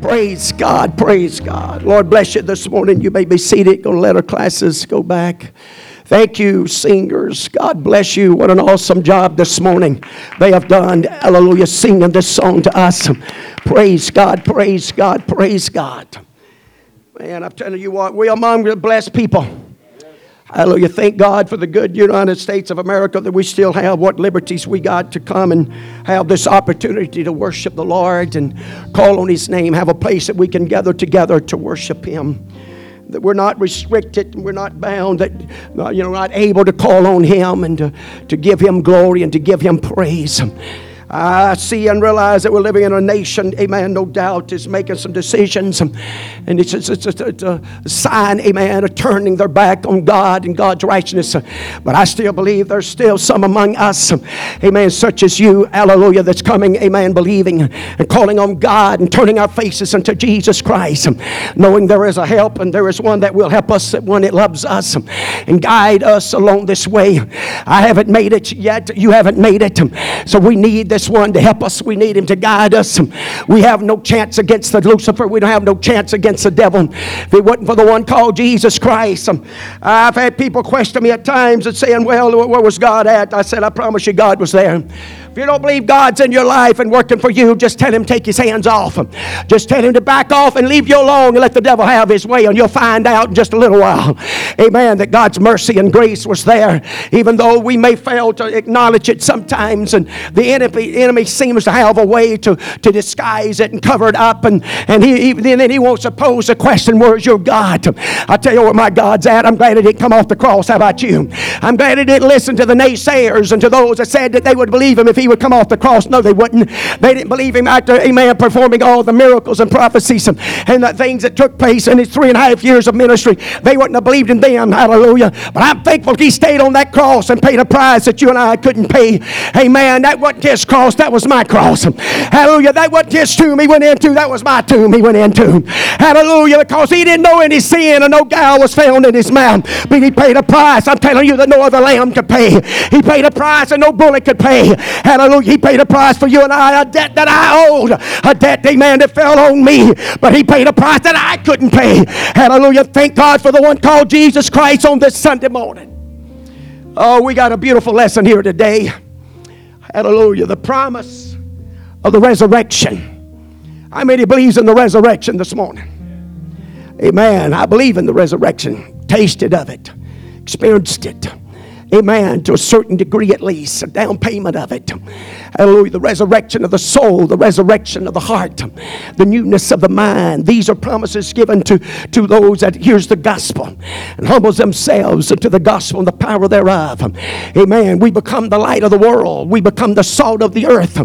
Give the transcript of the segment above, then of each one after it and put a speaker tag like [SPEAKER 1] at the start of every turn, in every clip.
[SPEAKER 1] Praise God, praise God. Lord bless you this morning. You may be seated. Go to let our classes go back. Thank you, singers. God bless you. What an awesome job this morning they have done. Hallelujah, singing this song to us. Praise God, praise God, praise God. Man, I'm telling you what, we are among the blessed people. Hallelujah. Thank God for the good United States of America that we still have what liberties we got to come and have this opportunity to worship the Lord and call on His name, have a place that we can gather together to worship Him. That we're not restricted, and we're not bound, that uh, you know, not able to call on Him and to, to give Him glory and to give Him praise. I see and realize that we're living in a nation, amen, no doubt, is making some decisions. And it's, it's, it's, it's, a sign, amen, of turning their back on God and God's righteousness. But I still believe there's still some among us, amen, such as you, hallelujah, that's coming, amen, believing and calling on God and turning our faces unto Jesus Christ, knowing there is a help and there is one that will help us, one that loves us and guide us along this way. I haven't made it yet. You haven't made it. So we need this one to help us. We need him to guide us. We have no chance against the Lucifer. We don't have no chance against the devil. If it wasn't for the one called Jesus Christ, I've had people question me at times and saying, Well, where was God at? I said, I promise you, God was there. If you don't believe God's in your life and working for you, just tell him take his hands off. Just tell him to back off and leave you alone and let the devil have his way, and you'll find out in just a little while. Amen. That God's mercy and grace was there, even though we may fail to acknowledge it sometimes, and the enemy, enemy seems to have a way to, to disguise it and cover it up, and, and he, he then he wants to pose the question, Where's your God? I tell you where my God's at. I'm glad he didn't come off the cross. How about you? I'm glad he didn't listen to the naysayers and to those that said that they would believe him if he would come off the cross. No, they wouldn't. They didn't believe him after, amen, performing all the miracles and prophecies and, and the things that took place in his three and a half years of ministry. They wouldn't have believed in them. Hallelujah. But I'm thankful he stayed on that cross and paid a price that you and I couldn't pay. Amen. That wasn't his cross, that was my cross. Hallelujah. That wasn't his tomb he went into, that was my tomb he went into. Hallelujah. Because he didn't know any sin and no guile was found in his mouth. But he paid a price. I'm telling you that no other lamb could pay. He paid a price that no bullet could pay. Hallelujah. He paid a price for you and I, a debt that I owed, a debt, amen, that fell on me. But He paid a price that I couldn't pay. Hallelujah. Thank God for the one called Jesus Christ on this Sunday morning. Oh, we got a beautiful lesson here today. Hallelujah. The promise of the resurrection. How many believes in the resurrection this morning? Amen. I believe in the resurrection. Tasted of it, experienced it. Amen. To a certain degree, at least, a down payment of it. Hallelujah. The resurrection of the soul, the resurrection of the heart, the newness of the mind. These are promises given to, to those that hears the gospel and humbles themselves into the gospel and the power thereof. Amen. We become the light of the world. We become the salt of the earth.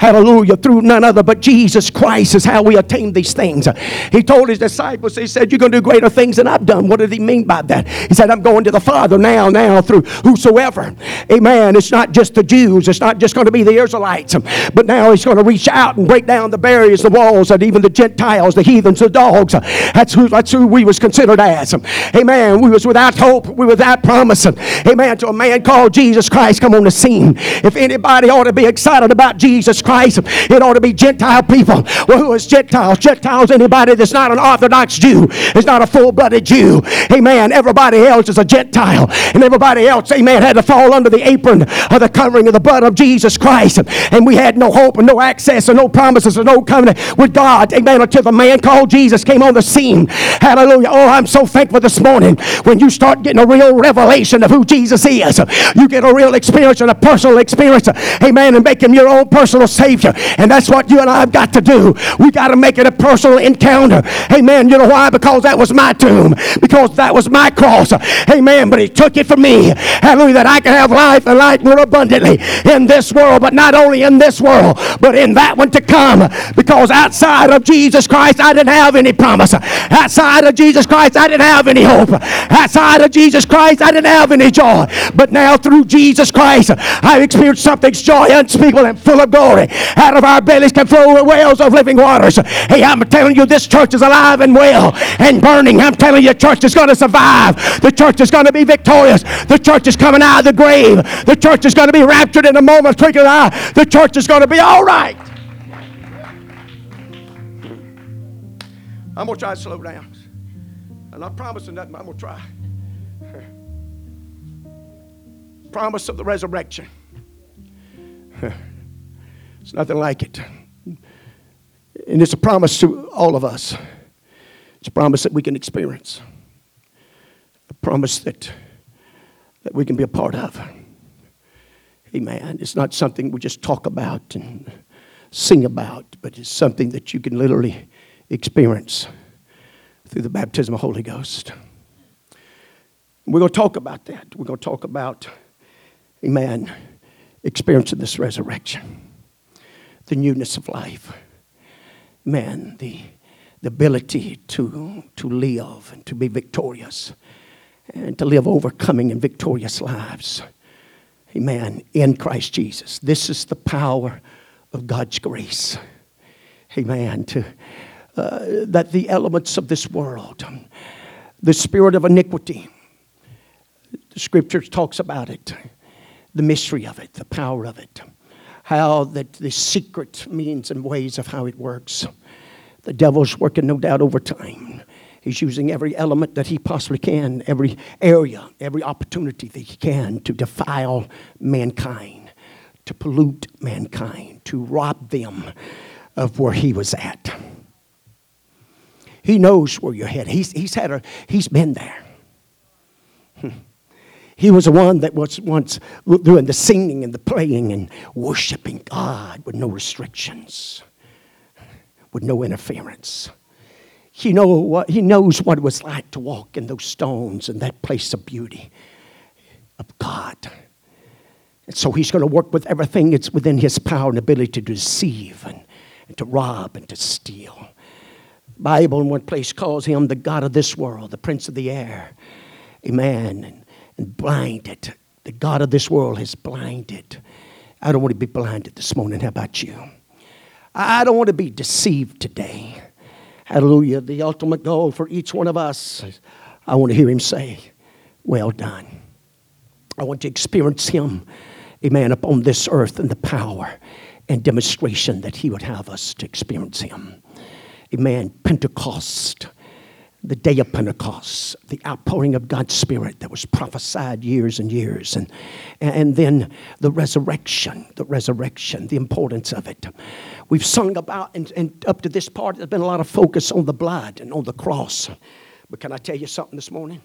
[SPEAKER 1] Hallelujah. Through none other but Jesus Christ is how we attain these things. He told his disciples, he said, You're going to do greater things than I've done. What did he mean by that? He said, I'm going to the Father now, now through whosoever. Amen. It's not just the Jews. It's not just going to be the Israelites. But now he's going to reach out and break down the barriers, the walls, and even the Gentiles, the heathens, the dogs. That's who, that's who we was considered as. Amen. We was without hope. We were without promise. Amen. To a man called Jesus Christ come on the scene. If anybody ought to be excited about Jesus Christ, it ought to be Gentile people. Well, who is Gentiles? Gentiles, anybody that's not an Orthodox Jew, is not a full-blooded Jew. Amen. Everybody else is a Gentile. And everybody else, amen, had to fall under the apron of the covering of the blood of Jesus Christ. And we had no hope and no access and no promises and no covenant with God. Amen. Until the man called Jesus came on the scene. Hallelujah. Oh, I'm so thankful this morning when you start getting a real revelation of who Jesus is. You get a real experience and a personal experience. Amen. And make him your own personal Savior. And that's what you and I have got to do. We got to make it a personal encounter. Amen. You know why? Because that was my tomb. Because that was my cross. Amen. But he took it for me hallelujah, that I can have life and life more abundantly in this world, but not only in this world, but in that one to come. Because outside of Jesus Christ, I didn't have any promise. Outside of Jesus Christ, I didn't have any hope. Outside of Jesus Christ, I didn't have any joy. But now through Jesus Christ, I've experienced something's joy unspeakable and full of glory. Out of our bellies can flow wells of living waters. Hey, I'm telling you, this church is alive and well and burning. I'm telling you, church is going to survive. The church is going to be victorious. The church is coming out of the grave. The church is going to be raptured in a moment, twinkling eye. The church is going to be all right. I'm going to try to slow down. I'm not promising nothing, I'm going to try. Promise of the resurrection. It's nothing like it. And it's a promise to all of us. It's a promise that we can experience. A promise that, that we can be a part of. Amen. It's not something we just talk about and sing about, but it's something that you can literally experience through the baptism of the Holy Ghost. We're going to talk about that. We're going to talk about, amen, experiencing this resurrection, the newness of life. Man, the, the ability to, to live and to be victorious and to live overcoming and victorious lives. Amen. In Christ Jesus. This is the power of God's grace. Amen. To, uh, that the elements of this world, the spirit of iniquity, the scripture talks about it, the mystery of it, the power of it, how that the secret means and ways of how it works. The devil's working, no doubt, over time. He's using every element that he possibly can, every area, every opportunity that he can to defile mankind, to pollute mankind, to rob them of where he was at. He knows where you're headed. He's, he's, had a, he's been there. Hmm. He was the one that was once doing the singing and the playing and worshiping God with no restrictions, with no interference. He, know what, he knows what it was like to walk in those stones and that place of beauty of God. And so he's going to work with everything that's within his power and ability to deceive and, and to rob and to steal. The Bible in one place calls him the God of this world, the prince of the air. Amen. And and blinded. The God of this world has blinded. I don't want to be blinded this morning. How about you? I don't want to be deceived today. Hallelujah. The ultimate goal for each one of us, I want to hear him say, Well done. I want to experience him, amen, upon this earth and the power and demonstration that he would have us to experience him. Amen. Pentecost the day of Pentecost, the outpouring of God's Spirit that was prophesied years and years, and, and then the resurrection, the resurrection, the importance of it. We've sung about, and, and up to this part, there's been a lot of focus on the blood and on the cross. But can I tell you something this morning?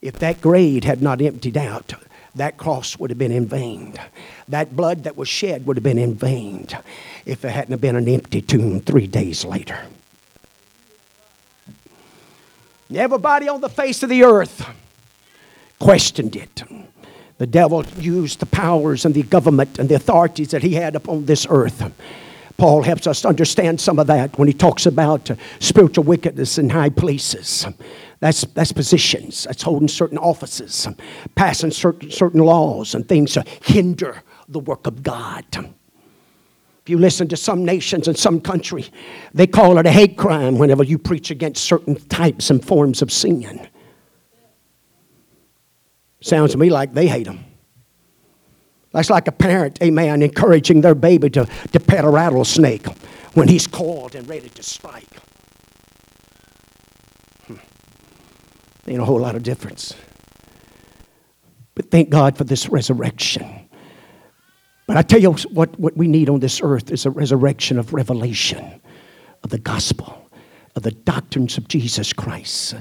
[SPEAKER 1] If that grave had not emptied out, that cross would have been in vain. That blood that was shed would have been in vain if it hadn't been an empty tomb three days later. Everybody on the face of the earth questioned it. The devil used the powers and the government and the authorities that he had upon this earth. Paul helps us understand some of that when he talks about uh, spiritual wickedness in high places. That's, that's positions, that's holding certain offices, passing certain, certain laws and things to hinder the work of God. If you listen to some nations and some country, they call it a hate crime whenever you preach against certain types and forms of sin. Sounds to me like they hate them. That's like a parent, amen, encouraging their baby to, to pet a rattlesnake when he's coiled and ready to strike. Hmm. Ain't a whole lot of difference. But thank God for this resurrection. But I tell you what, what we need on this earth is a resurrection of revelation of the gospel, of the doctrines of Jesus Christ,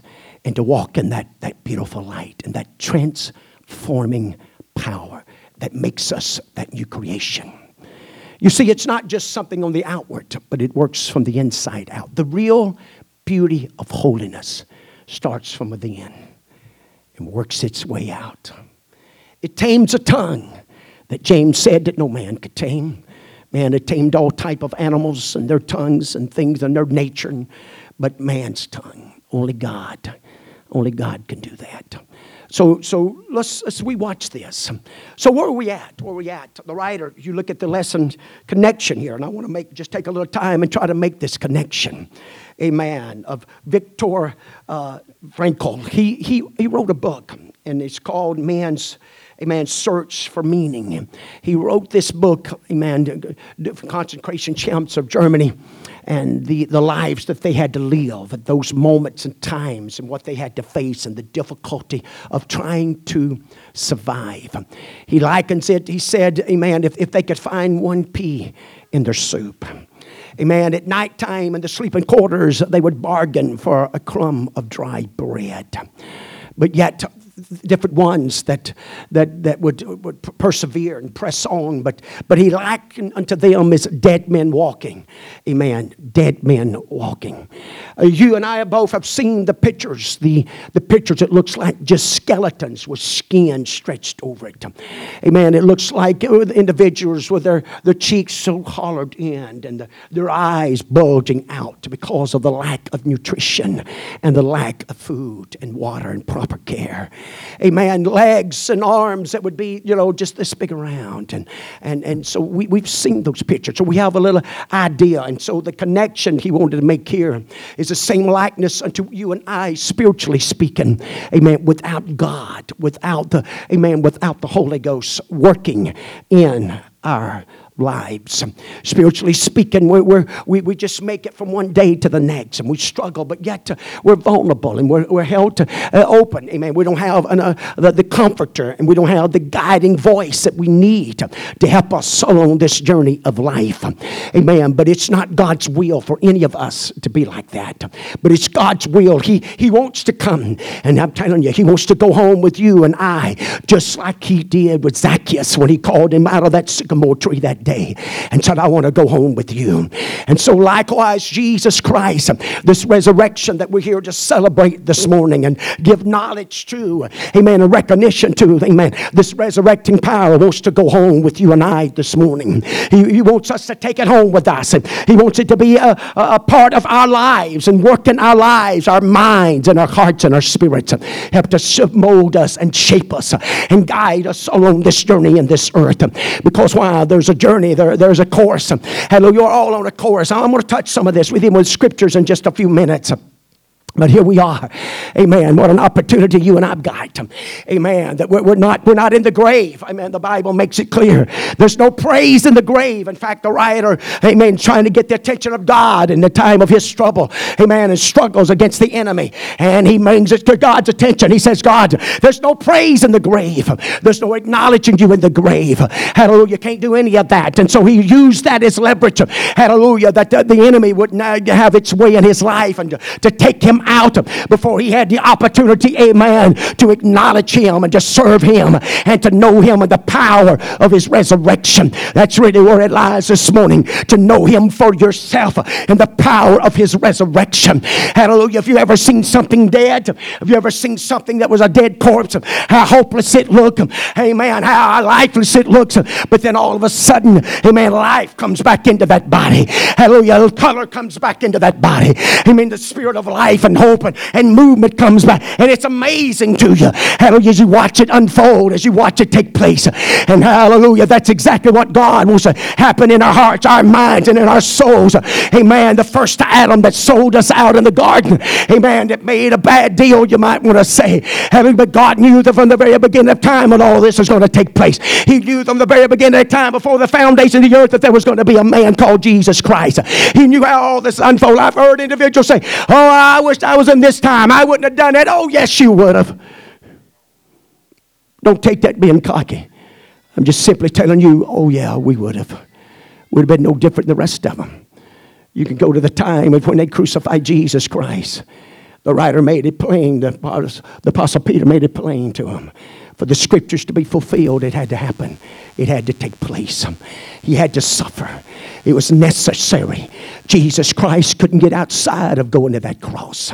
[SPEAKER 1] and to walk in that, that beautiful light and that transforming power that makes us that new creation. You see, it's not just something on the outward, but it works from the inside out. The real beauty of holiness starts from within and works its way out. It tames a tongue that James said that no man could tame. Man had tamed all type of animals and their tongues and things and their nature, but man's tongue, only God, only God can do that. So, so let's, let's we watch this. So where are we at? Where are we at? The writer, you look at the lesson connection here, and I want to make just take a little time and try to make this connection. A man of Viktor uh, Frankl. He, he, he wrote a book, and it's called Man's amen, search for meaning. He wrote this book, amen, uh, concentration camps of Germany and the, the lives that they had to live at those moments and times and what they had to face and the difficulty of trying to survive. He likens it, he said, amen, if, if they could find one pea in their soup. Amen. At nighttime in the sleeping quarters, they would bargain for a crumb of dry bread. But yet, different ones that, that, that would, would persevere and press on. But, but he likened unto them as dead men walking. Amen. Dead men walking. Uh, you and I both have seen the pictures, the, the pictures. It looks like just skeletons with skin stretched over it. Amen. It looks like individuals with their, their cheeks so hollowed in and the, their eyes bulging out because of the lack of nutrition and the lack of food and water and proper care amen, legs and arms that would be, you know, just this big around. And, and, and so we, we've seen those pictures. So we have a little idea. And so the connection he wanted to make here is the same likeness unto you and I, spiritually speaking, amen, without God, without the, amen, without the Holy Ghost working in our lives. Spiritually speaking, we're, we we just make it from one day to the next and we struggle, but yet uh, we're vulnerable and we're, we're held to, uh, open. Amen. We don't have an, uh, the, the comforter and we don't have the guiding voice that we need to help us along this journey of life. Amen. But it's not God's will for any of us to be like that. But it's God's will. He, he wants to come. And I'm telling you, He wants to go home with you and I, just like He did with Zacchaeus when He called him out of that sycamore tree that day and said, I want to go home with you. And so, likewise, Jesus Christ, this resurrection that we're here to celebrate this morning and give knowledge to, amen, and recognition to, amen, this resurrecting power wants to go home with you and I this morning. He, he wants us to take it home with us. He wants it to be a, a part of our lives and work in our lives, our minds and our hearts and our spirits. Help to mold us and shape us and guide us along this journey in this earth. Because while there's a journey, journey, there, there's a course. Hello, You're all on a course. I'm going to touch some of this with you with scriptures in just a few minutes. But here we are. Amen. What an opportunity you and I've got. Amen. That we're, we're, not, we're not in the grave. Amen. The Bible makes it clear. There's no praise in the grave. In fact, the writer, amen, trying to get the attention of God in the time of his trouble. Amen. And struggles against the enemy. And he brings it to God's attention. He says, God, there's no praise in the grave. There's no acknowledging you in the grave. Hallelujah. You can't do any of that. And so he used that as leverage. Hallelujah. That the, the enemy would have its way in his life and to, to take him out before he had the opportunity, amen, to acknowledge him and to serve him and to know him and the power of his resurrection. That's really where it lies this morning to know him for yourself and the power of his resurrection. Hallelujah. Have you ever seen something dead? Have you ever seen something that was a dead corpse? How hopeless it looked. Amen. How lifeless it looks. But then all of a sudden, amen, life comes back into that body. Hallelujah. Color comes back into that body. Amen. The spirit of life and and hope and, and movement comes back. And it's amazing to you. Hallelujah. As you watch it unfold, as you watch it take place. And hallelujah, that's exactly what God wants to happen in our hearts, our minds, and in our souls. Amen. The first Adam that sold us out in the garden. Amen. That made a bad deal, you might want to say. Hallelujah. But God knew that from the very beginning of time when all this was going to take place. He knew from the very beginning of time before the foundation of the earth that there was going to be a man called Jesus Christ. He knew how all this unfolded. I've heard individuals say, Oh, I wish I was in this time, I wouldn't have done it. Oh, yes, you would have. Don't take that being cocky. I'm just simply telling you, oh, yeah, we would have. We would have been no different than the rest of them. You can go to the time of when they crucified Jesus Christ. The writer made it plain, the, the Apostle Peter made it plain to him. For the scriptures to be fulfilled, it had to happen, it had to take place. He had to suffer. It was necessary. Jesus Christ couldn't get outside of going to that cross.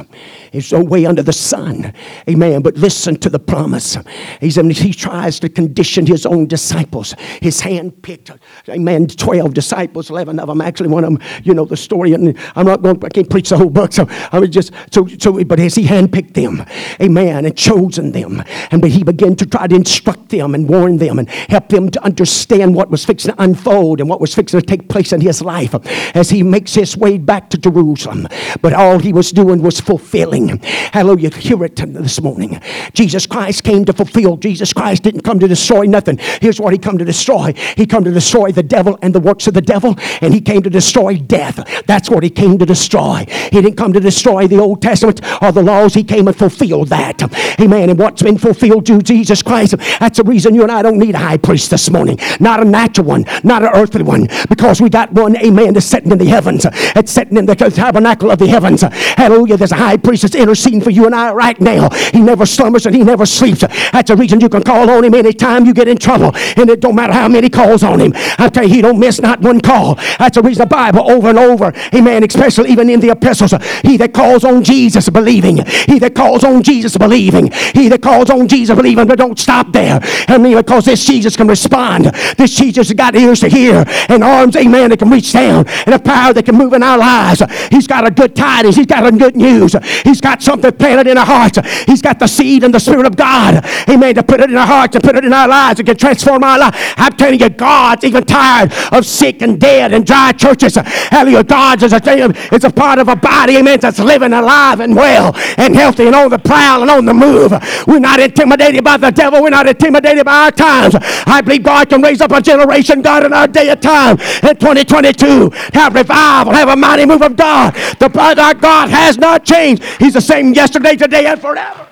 [SPEAKER 1] There's no way under the sun. Amen. But listen to the promise. He's, he tries to condition his own disciples. His hand picked, amen, 12 disciples, 11 of them. Actually, one of them, you know, the story, and I'm not going, I can't preach the whole book. So I was just, so, so but as he handpicked them, amen, and chosen them, and but he began to try to instruct them and warn them and help them to understand what was fixing to unfold and what was fixing to take place in his life as he makes his way back to Jerusalem. But all he was doing was fulfilling. Hallelujah. Hear it this morning. Jesus Christ came to fulfill. Jesus Christ didn't come to destroy nothing. Here's what he come to destroy. He come to destroy the devil and the works of the devil, and he came to destroy death. That's what he came to destroy. He didn't come to destroy the Old Testament or the laws. He came and fulfilled that. Amen. And what's been fulfilled through Jesus Christ, that's the reason you and I don't need a high priest this morning. Not a natural one, not an earthly one, because we got one, amen, that's sitting in the heavens. It's sitting in the tabernacle of the heavens. Hallelujah. There's a high priest that's interceding for you and I right now. He never slumbers and he never sleeps. That's the reason you can call on him anytime you get in trouble. And it don't matter how many calls on him. I tell you, he don't miss not one call. That's the reason the Bible over and over, amen, especially even in the epistles, he that calls on Jesus believing, he that calls on Jesus believing, he that calls on Jesus believing, but don't stop there. I mean, because this Jesus can respond. This Jesus has got ears to hear and arms, amen, that can reach down and a power that can move in our lives. He's got a good tidings. He's got a good news. He's got something planted in our hearts. He's got the seed and the Spirit of God, amen, to put it in our hearts and put it in our lives. It can transform our life. I'm telling you, God's even tired of sick and dead and dry churches. Hallelujah. God is a, is a part of a body, amen, that's living alive and well and healthy and on the prowl and on the move. We're not intimidated by the devil. We're not intimidated by our times. I believe God can raise up a generation, God, in our day of time in 2022. Have revival, have a mighty move of God. The blood our God has not changed. He's the same yesterday, today, and forever.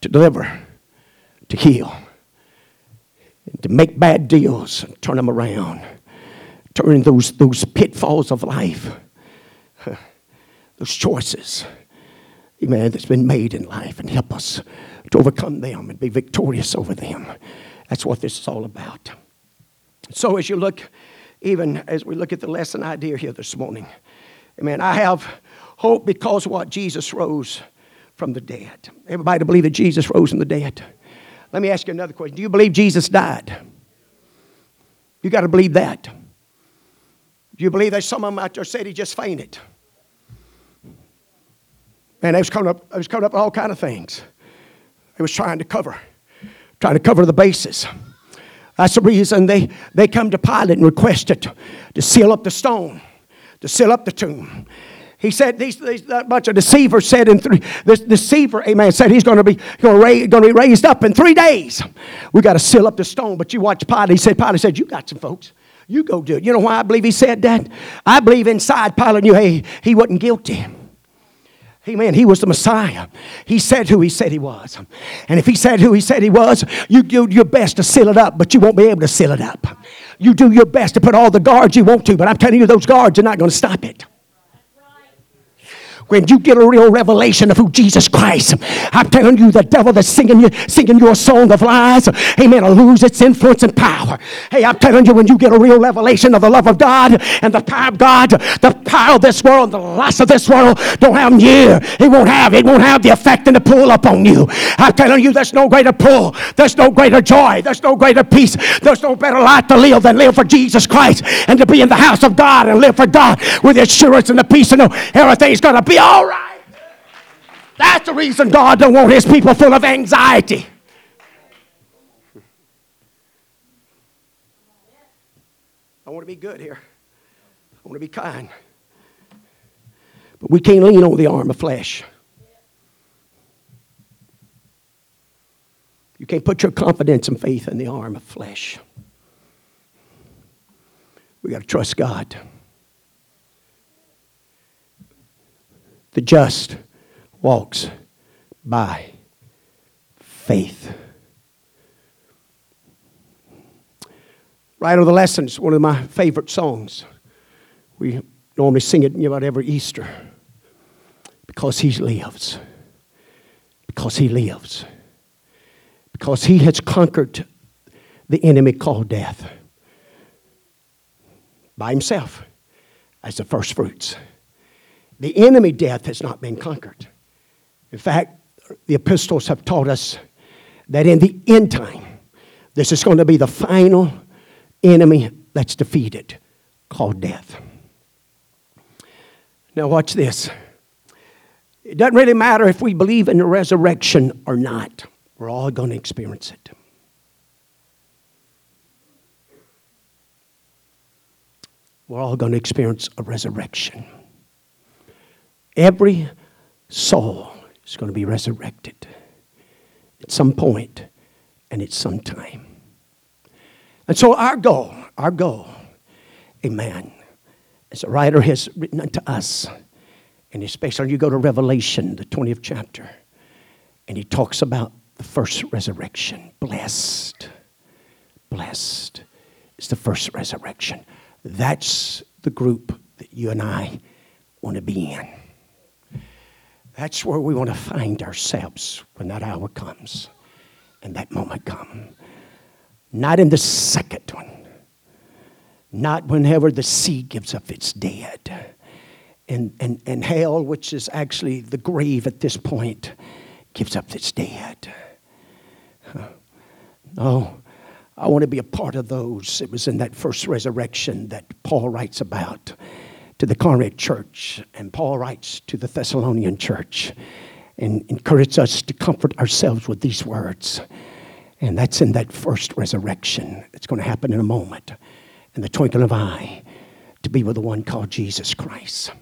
[SPEAKER 1] To deliver, to heal, to make bad deals and turn them around. Turn those, those pitfalls of life, those choices, amen, that's been made in life and help us to overcome them and be victorious over them. That's what this is all about. So as you look, even as we look at the lesson idea here this morning, amen, I have hope because what Jesus rose from the dead. Everybody believe that Jesus rose from the dead. Let me ask you another question. Do you believe Jesus died? You got to believe that. Do you believe there's some of them out there said he just fainted? Man, they was coming up, they was coming up with all kind of things. They was trying to cover, trying to cover the bases. That's the reason they, they come to Pilate and requested to seal up the stone, to seal up the tomb. He said, these, these that bunch of deceivers said in three, this deceiver, amen, said he's going to be going to be raised up in three days. We got to seal up the stone. But you watch Pilate. He said, Pilate said, you got some folks. You go do it. You know why I believe he said that? I believe inside Pilate knew, hey, he wasn't guilty. Amen. He was the Messiah. He said who he said he was. And if he said who he said he was, you do your best to seal it up, but you won't be able to seal it up. You do your best to put all the guards you want to, but I'm telling you, those guards are not going to stop it when you get a real revelation of who Jesus Christ, I'm telling you, the devil that's singing you, singing you a song of lies, amen, will lose its influence and power. Hey, I'm telling you, when you get a real revelation of the love of God and the power of God, the power of this world, the lust of this world, don't have near. It won't have, it won't have the effect and the pull upon you. I'm telling you, there's no greater pull, there's no greater joy, there's no greater peace, there's no better life to live than live for Jesus Christ and to be in the house of God and live for God with the assurance and the peace and know everything's gonna be all right. That's the reason God don't want his people full of anxiety. I want to be good here. I want to be kind. But we can't lean on the arm of flesh. You can't put your confidence and faith in the arm of flesh. We got to trust God. The just walks by faith. Rite of the Lessons, one of my favorite songs. We normally sing it about every Easter. Because he lives. Because he lives. Because he has conquered the enemy called death by himself as the first fruits. The enemy death has not been conquered. In fact, the epistles have taught us that in the end time, this is going to be the final enemy that's defeated, called death. Now, watch this. It doesn't really matter if we believe in the resurrection or not, we're all going to experience it. We're all going to experience a resurrection. Every soul is going to be resurrected at some point and at some time. And so, our goal, our goal, amen, as the writer has written unto us, and especially you go to Revelation, the 20th chapter, and he talks about the first resurrection. Blessed, blessed is the first resurrection. That's the group that you and I want to be in. That's where we want to find ourselves when that hour comes and that moment comes. Not in the second one. Not whenever the sea gives up its dead. And, and, and hell, which is actually the grave at this point, gives up its dead. No, oh, I want to be a part of those. It was in that first resurrection that Paul writes about to the Corinth church, and Paul writes to the Thessalonian church and encourages us to comfort ourselves with these words. And that's in that first resurrection. It's going to happen in a moment, in the twinkling of an eye, to be with the one called Jesus Christ.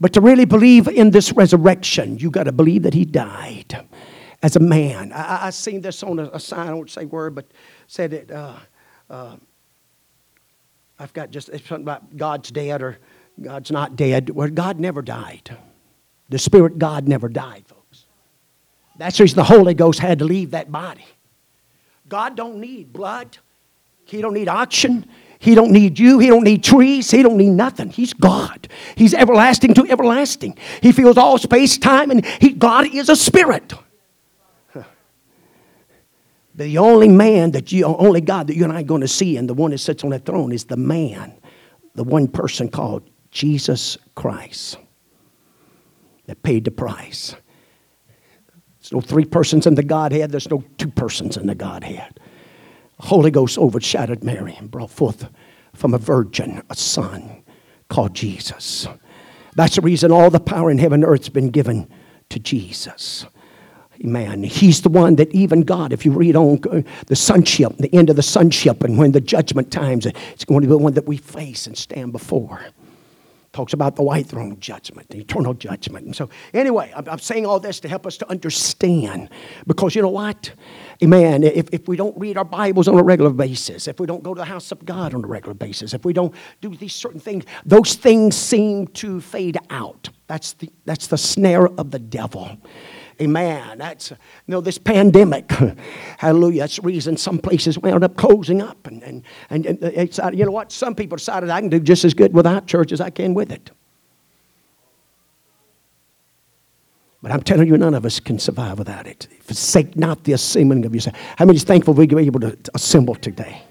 [SPEAKER 1] But to really believe in this resurrection, you got to believe that he died as a man. I, I seen this on a, a, sign, I won't say word, but said it. Uh, uh, I've got just it's something about God's dead or God's not dead. Where God never died. The Spirit God never died, folks. That's the reason the Holy Ghost had to leave that body. God don't need blood. He don't need oxygen. He don't need you. He don't need trees. He don't need nothing. He's God. He's everlasting to everlasting. He fills all space, time, and he, God is a spirit. The only man that you, only God that you and I are going to see, and the one that sits on that throne is the man, the one person called Jesus Christ that paid the price. There's no three persons in the Godhead, there's no two persons in the Godhead. Holy Ghost overshadowed Mary and brought forth from a virgin a son called Jesus. That's the reason all the power in heaven and earth has been given to Jesus. Amen. He's the one that even God, if you read on uh, the sonship, the end of the sonship, and when the judgment times, it's going to be the one that we face and stand before talks about the white throne judgment, the eternal judgment. And so, anyway, I'm, I'm, saying all this to help us to understand because you know what? Amen. If, if we don't read our Bibles on a regular basis, if we don't go to the house of God on a regular basis, if we don't do these certain things, those things seem to fade out. That's the, that's the snare of the devil. Amen. That's, you know, this pandemic, hallelujah, that's the reason some places wound up closing up. And, and, and it's, you know what? Some people decided I can do just as good without church as I can with it. But I'm telling you, none of us can survive without it. Forsake not the assembling of yourself. How many is thankful we were able to assemble today?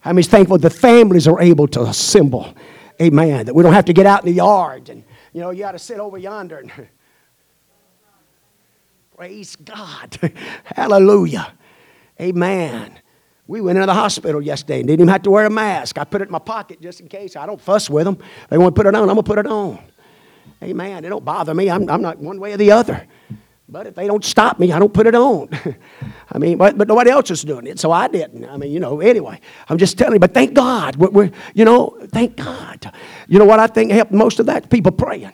[SPEAKER 1] How many is thankful the families are able to assemble? Amen. That we don't have to get out in the yard and, you know, you got to sit over yonder and Praise God. Hallelujah. Amen. We went into the hospital yesterday and didn't even have to wear a mask. I put it in my pocket just in case. I don't fuss with them. They want to put it on, I'm going to put it on. Amen. It don't bother me. I'm, I'm not one way or the other. But if they don't stop me, I don't put it on. I mean, but, but, nobody else is doing it, so I didn't. I mean, you know, anyway, I'm just telling you, but thank God. We're, we're you know, thank God. You know what I think helped most of that? People praying.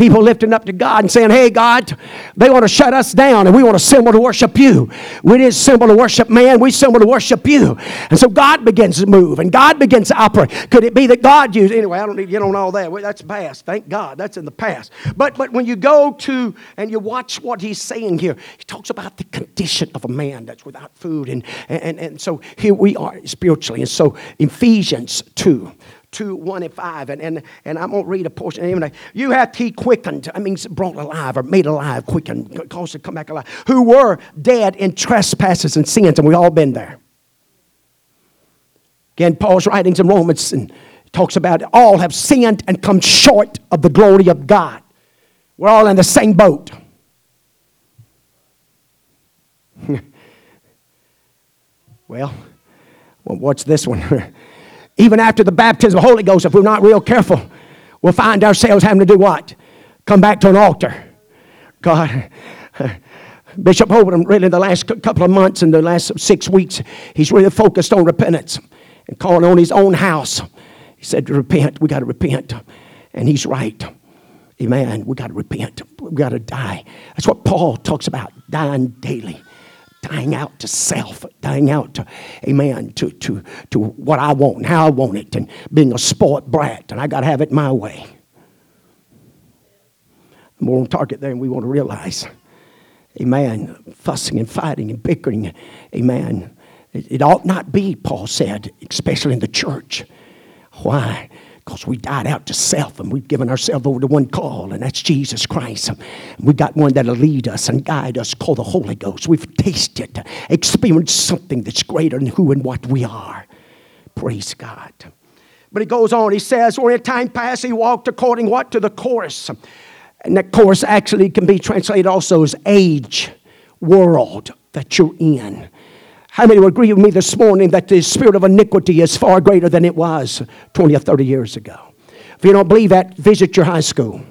[SPEAKER 1] People lifting up to God and saying, Hey, God, they want to shut us down and we want to assemble to worship you. We didn't assemble to worship man, we assemble to worship you. And so God begins to move and God begins to operate. Could it be that God used, anyway, I don't need to get on all that. That's past. Thank God. That's in the past. But, but when you go to and you watch what he's saying here, he talks about the condition of a man that's without food. And, and, and so here we are spiritually. And so Ephesians 2. 2, 1 and 5. And, and, and I'm going to read a portion. You have he quickened, I mean, brought alive or made alive, quickened, caused to come back alive, who were dead in trespasses and sins, and we've all been there. Again, Paul's writings in Romans and talks about all have sinned and come short of the glory of God. We're all in the same boat. well, well, what's this one? even after the baptism of the Holy Ghost, if we're not real careful, we'll find ourselves having to do what? come back to an altar. God, Bishop Oldham, really, the last couple of months and the last six weeks, he's really focused on repentance and calling on his own house. He said, Repent, we got to repent. And he's right. Amen. We got to repent. We got to die. That's what Paul talks about dying daily, dying out to self, dying out to, amen, to, to, to what I want and how I want it, and being a spoiled brat, and I got to have it my way. More on target there than we want to realize. Amen. Fussing and fighting and bickering. Amen. It, it ought not be, Paul said, especially in the church. Why? Because we died out to self and we've given ourselves over to one call, and that's Jesus Christ. And we got one that'll lead us and guide us called the Holy Ghost. We've tasted, experienced something that's greater than who and what we are. Praise God. But he goes on, he says, in time past he walked according what? To the course and that course actually can be translated also as age, world that you're in. How many would agree with me this morning that the spirit of iniquity is far greater than it was 20 or 30 years ago? If you don't believe that, visit your high school.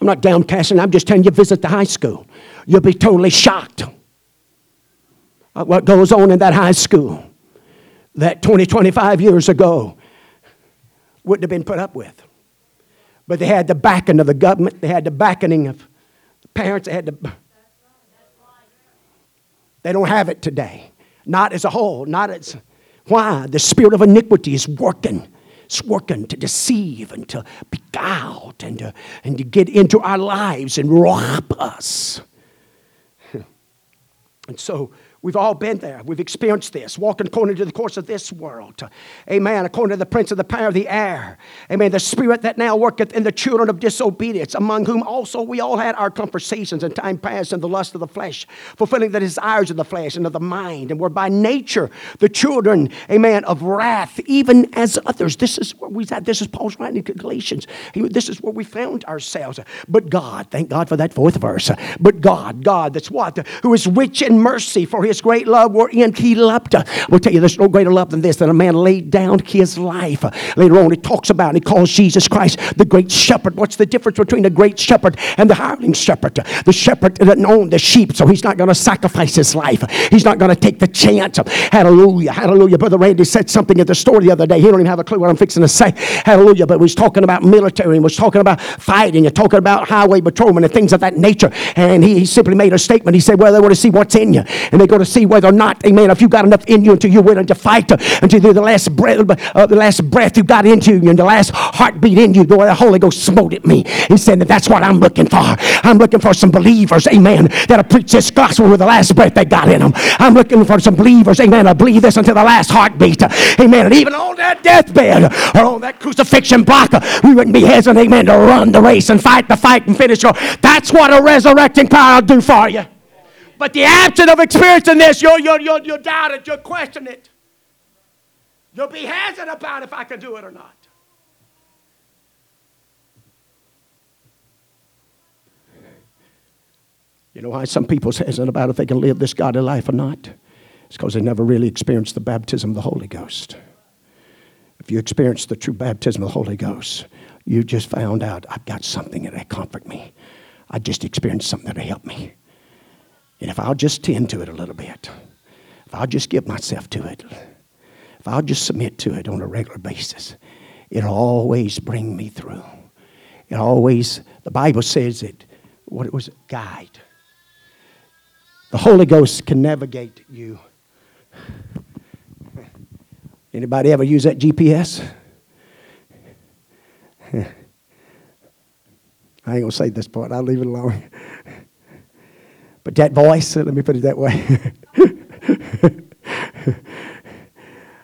[SPEAKER 1] I'm not downcasting, I'm just telling you, visit the high school. You'll be totally shocked at what goes on in that high school that 20, 25 years ago wouldn't have been put up with. But they had the backing of the government, they had the backing of the parents, they had the. They don't have it today. Not as a whole, not as. Why? The spirit of iniquity is working. It's working to deceive and to beguile and to, and to get into our lives and rob us. And so We've all been there. We've experienced this, walking according to the course of this world. Amen. According to the prince of the power of the air. Amen. The spirit that now worketh in the children of disobedience, among whom also we all had our conversations in time past in the lust of the flesh, fulfilling the desires of the flesh and of the mind, and were by nature the children, amen, of wrath, even as others. This is where we at. This is Paul's writing to Galatians. This is where we found ourselves. But God, thank God for that fourth verse. But God, God, that's what? Who is rich in mercy for his his great love wherein he loved. We'll tell you there's no greater love than this that a man laid down his life. Later on, he talks about and he calls Jesus Christ the great shepherd. What's the difference between the great shepherd and the hireling shepherd? The shepherd doesn't own the sheep, so he's not going to sacrifice his life. He's not going to take the chance. Hallelujah, hallelujah. Brother Randy said something at the store the other day. He don't even have a clue what I'm fixing to say. Hallelujah. But we was talking about military and was talking about fighting and talking about highway patrolmen and things of that nature. And he, he simply made a statement. He said, Well, they want to see what's in you. And they go to to see whether or not, amen, if you got enough in you until you're willing to fight, until the last breath, uh, the last breath you got into you and the last heartbeat in you, the Holy Ghost smote at me. He said that that's what I'm looking for. I'm looking for some believers, amen, that'll preach this gospel with the last breath they got in them. I'm looking for some believers, amen, to believe this until the last heartbeat, amen. And even on that deathbed or on that crucifixion block, we wouldn't be hesitant, amen, to run the race and fight the fight and finish. That's what a resurrecting power will do for you. But the absence of experiencing this, you'll, you'll, you'll, you'll doubt it, you'll question it. You'll be hesitant about if I can do it or not. You know why some people hesitant about if they can live this godly life or not? It's because they never really experienced the baptism of the Holy Ghost. If you experience the true baptism of the Holy Ghost, you just found out I've got something that comfort me. I just experienced something that'll help me. And if I'll just tend to it a little bit, if I'll just give myself to it, if I'll just submit to it on a regular basis, it'll always bring me through. It always, the Bible says it, what it was, guide. The Holy Ghost can navigate you. Anybody ever use that GPS? I ain't gonna say this part. I'll leave it alone. But that voice, let me put it that way.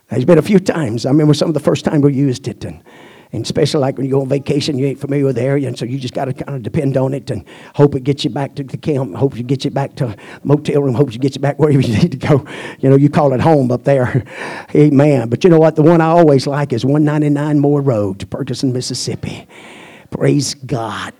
[SPEAKER 1] There's been a few times. I remember some of the first time we used it, and, and especially like when you go on vacation, you ain't familiar with the area, and so you just got to kind of depend on it and hope it gets you back to the camp, hope you get you back to motel room, hope you get you back wherever you need to go. You know, you call it home up there. Amen. But you know what? The one I always like is 199 Moore Road, Ferguson, Mississippi. Praise God.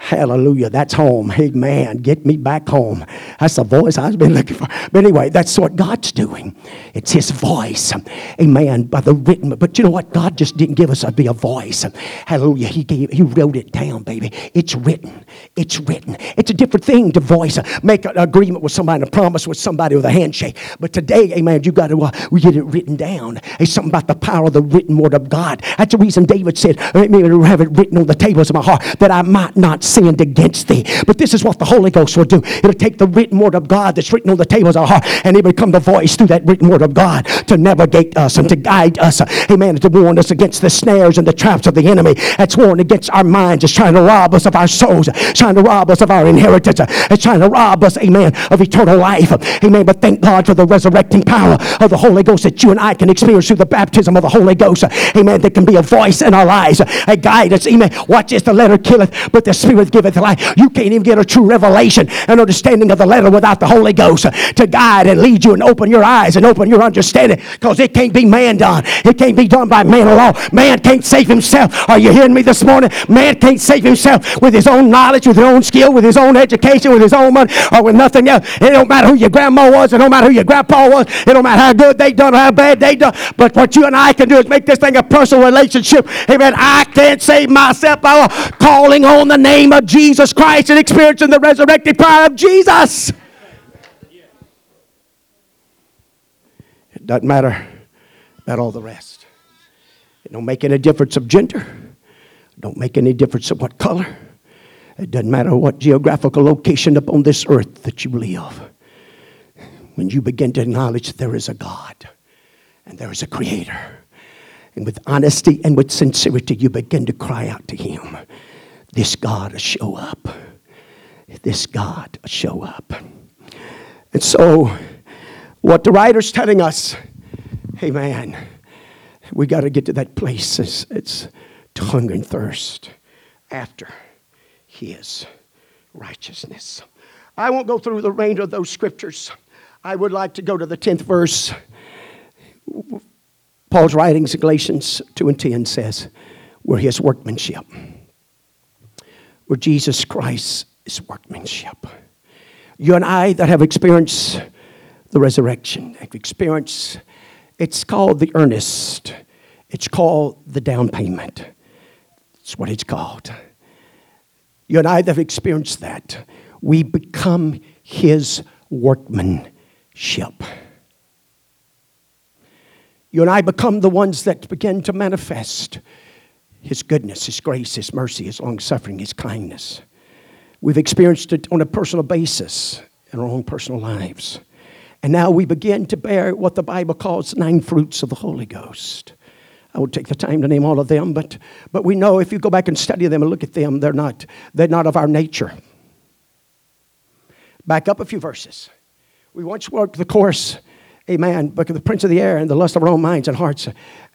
[SPEAKER 1] Hallelujah. That's home. Amen. Get me back home. That's the voice I've been looking for. But anyway, that's what God's doing. It's His voice. Amen. By the written. But you know what? God just didn't give us a, be a voice. Hallelujah. He gave, He wrote it down, baby. It's written. It's written. It's a different thing to voice, make an agreement with somebody, a promise with somebody with a handshake. But today, amen, you got to uh, we get it written down. It's something about the power of the written word of God. That's the reason David said, me have it written on the tables of my heart that I might not sinned against thee. But this is what the Holy Ghost will do. It'll take the written word of God that's written on the tables of our heart, and it will become the voice through that written word of God to navigate us and to guide us. Amen. To warn us against the snares and the traps of the enemy. That's warned against our minds. It's trying to rob us of our souls. trying to rob us of our inheritance. It's trying to rob us, amen, of eternal life. Amen. But thank God for the resurrecting power of the Holy Ghost that you and I can experience through the baptism of the Holy Ghost. Amen. That can be a voice in our lives, a guide us. Amen. Watch this. The letter killeth, but the Spirit Spirit giveth life. You can't even get a true revelation and understanding of the letter without the Holy Ghost to guide and lead you and open your eyes and open your understanding because it can't be man done. It can't be done by man alone. Man can't save himself. Are you hearing me this morning? Man can't save himself with his own knowledge, with his own skill, with his own education, with his own money, or with nothing else. It don't matter who your grandma was. It don't matter who your grandpa was. It don't matter how good they done or how bad they done. But what you and I can do is make this thing a personal relationship. Amen. I can't save myself by calling on the name name of Jesus Christ and experiencing the resurrected power of Jesus. It doesn't matter about all the rest. It don't make any difference of gender. It don't make any difference of what color. It doesn't matter what geographical location upon this earth that you live. When you begin to acknowledge that there is a God and there is a creator, and with honesty and with sincerity, you begin to cry out to Him this God will show up. This God will show up. And so, what the writer's telling us, hey man, we got to get to that place. It's, it's to hunger and thirst after his righteousness. I won't go through the remainder of those scriptures. I would like to go to the 10th verse. Paul's writings in Galatians 2 and 10 says, We're his workmanship where Jesus Christ is workmanship. You and I that have experienced the resurrection, have experienced, it's called the earnest, it's called the down payment. It's what it's called. You and I that have experienced that, we become his workmanship. You and I become the ones that begin to manifest his goodness, His grace, His mercy, His long suffering, His kindness. We've experienced it on a personal basis in our own personal lives. And now we begin to bear what the Bible calls nine fruits of the Holy Ghost. I won't take the time to name all of them, but, but we know if you go back and study them and look at them, they're not, they're not of our nature. Back up a few verses. We once worked the course, amen, but the prince of the air and the lust of our own minds and hearts.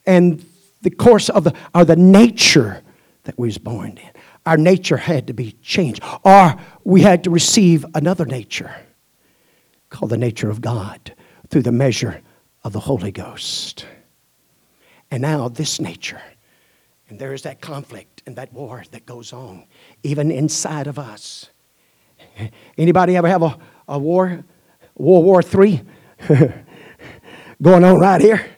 [SPEAKER 1] And the course of the, or the nature that we was born in. Our nature had to be changed. Or we had to receive another nature called the nature of God through the measure of the Holy Ghost. And now this nature, and there is that conflict and that war that goes on, even inside of us. Anybody ever have a, a war, World War III going on right here?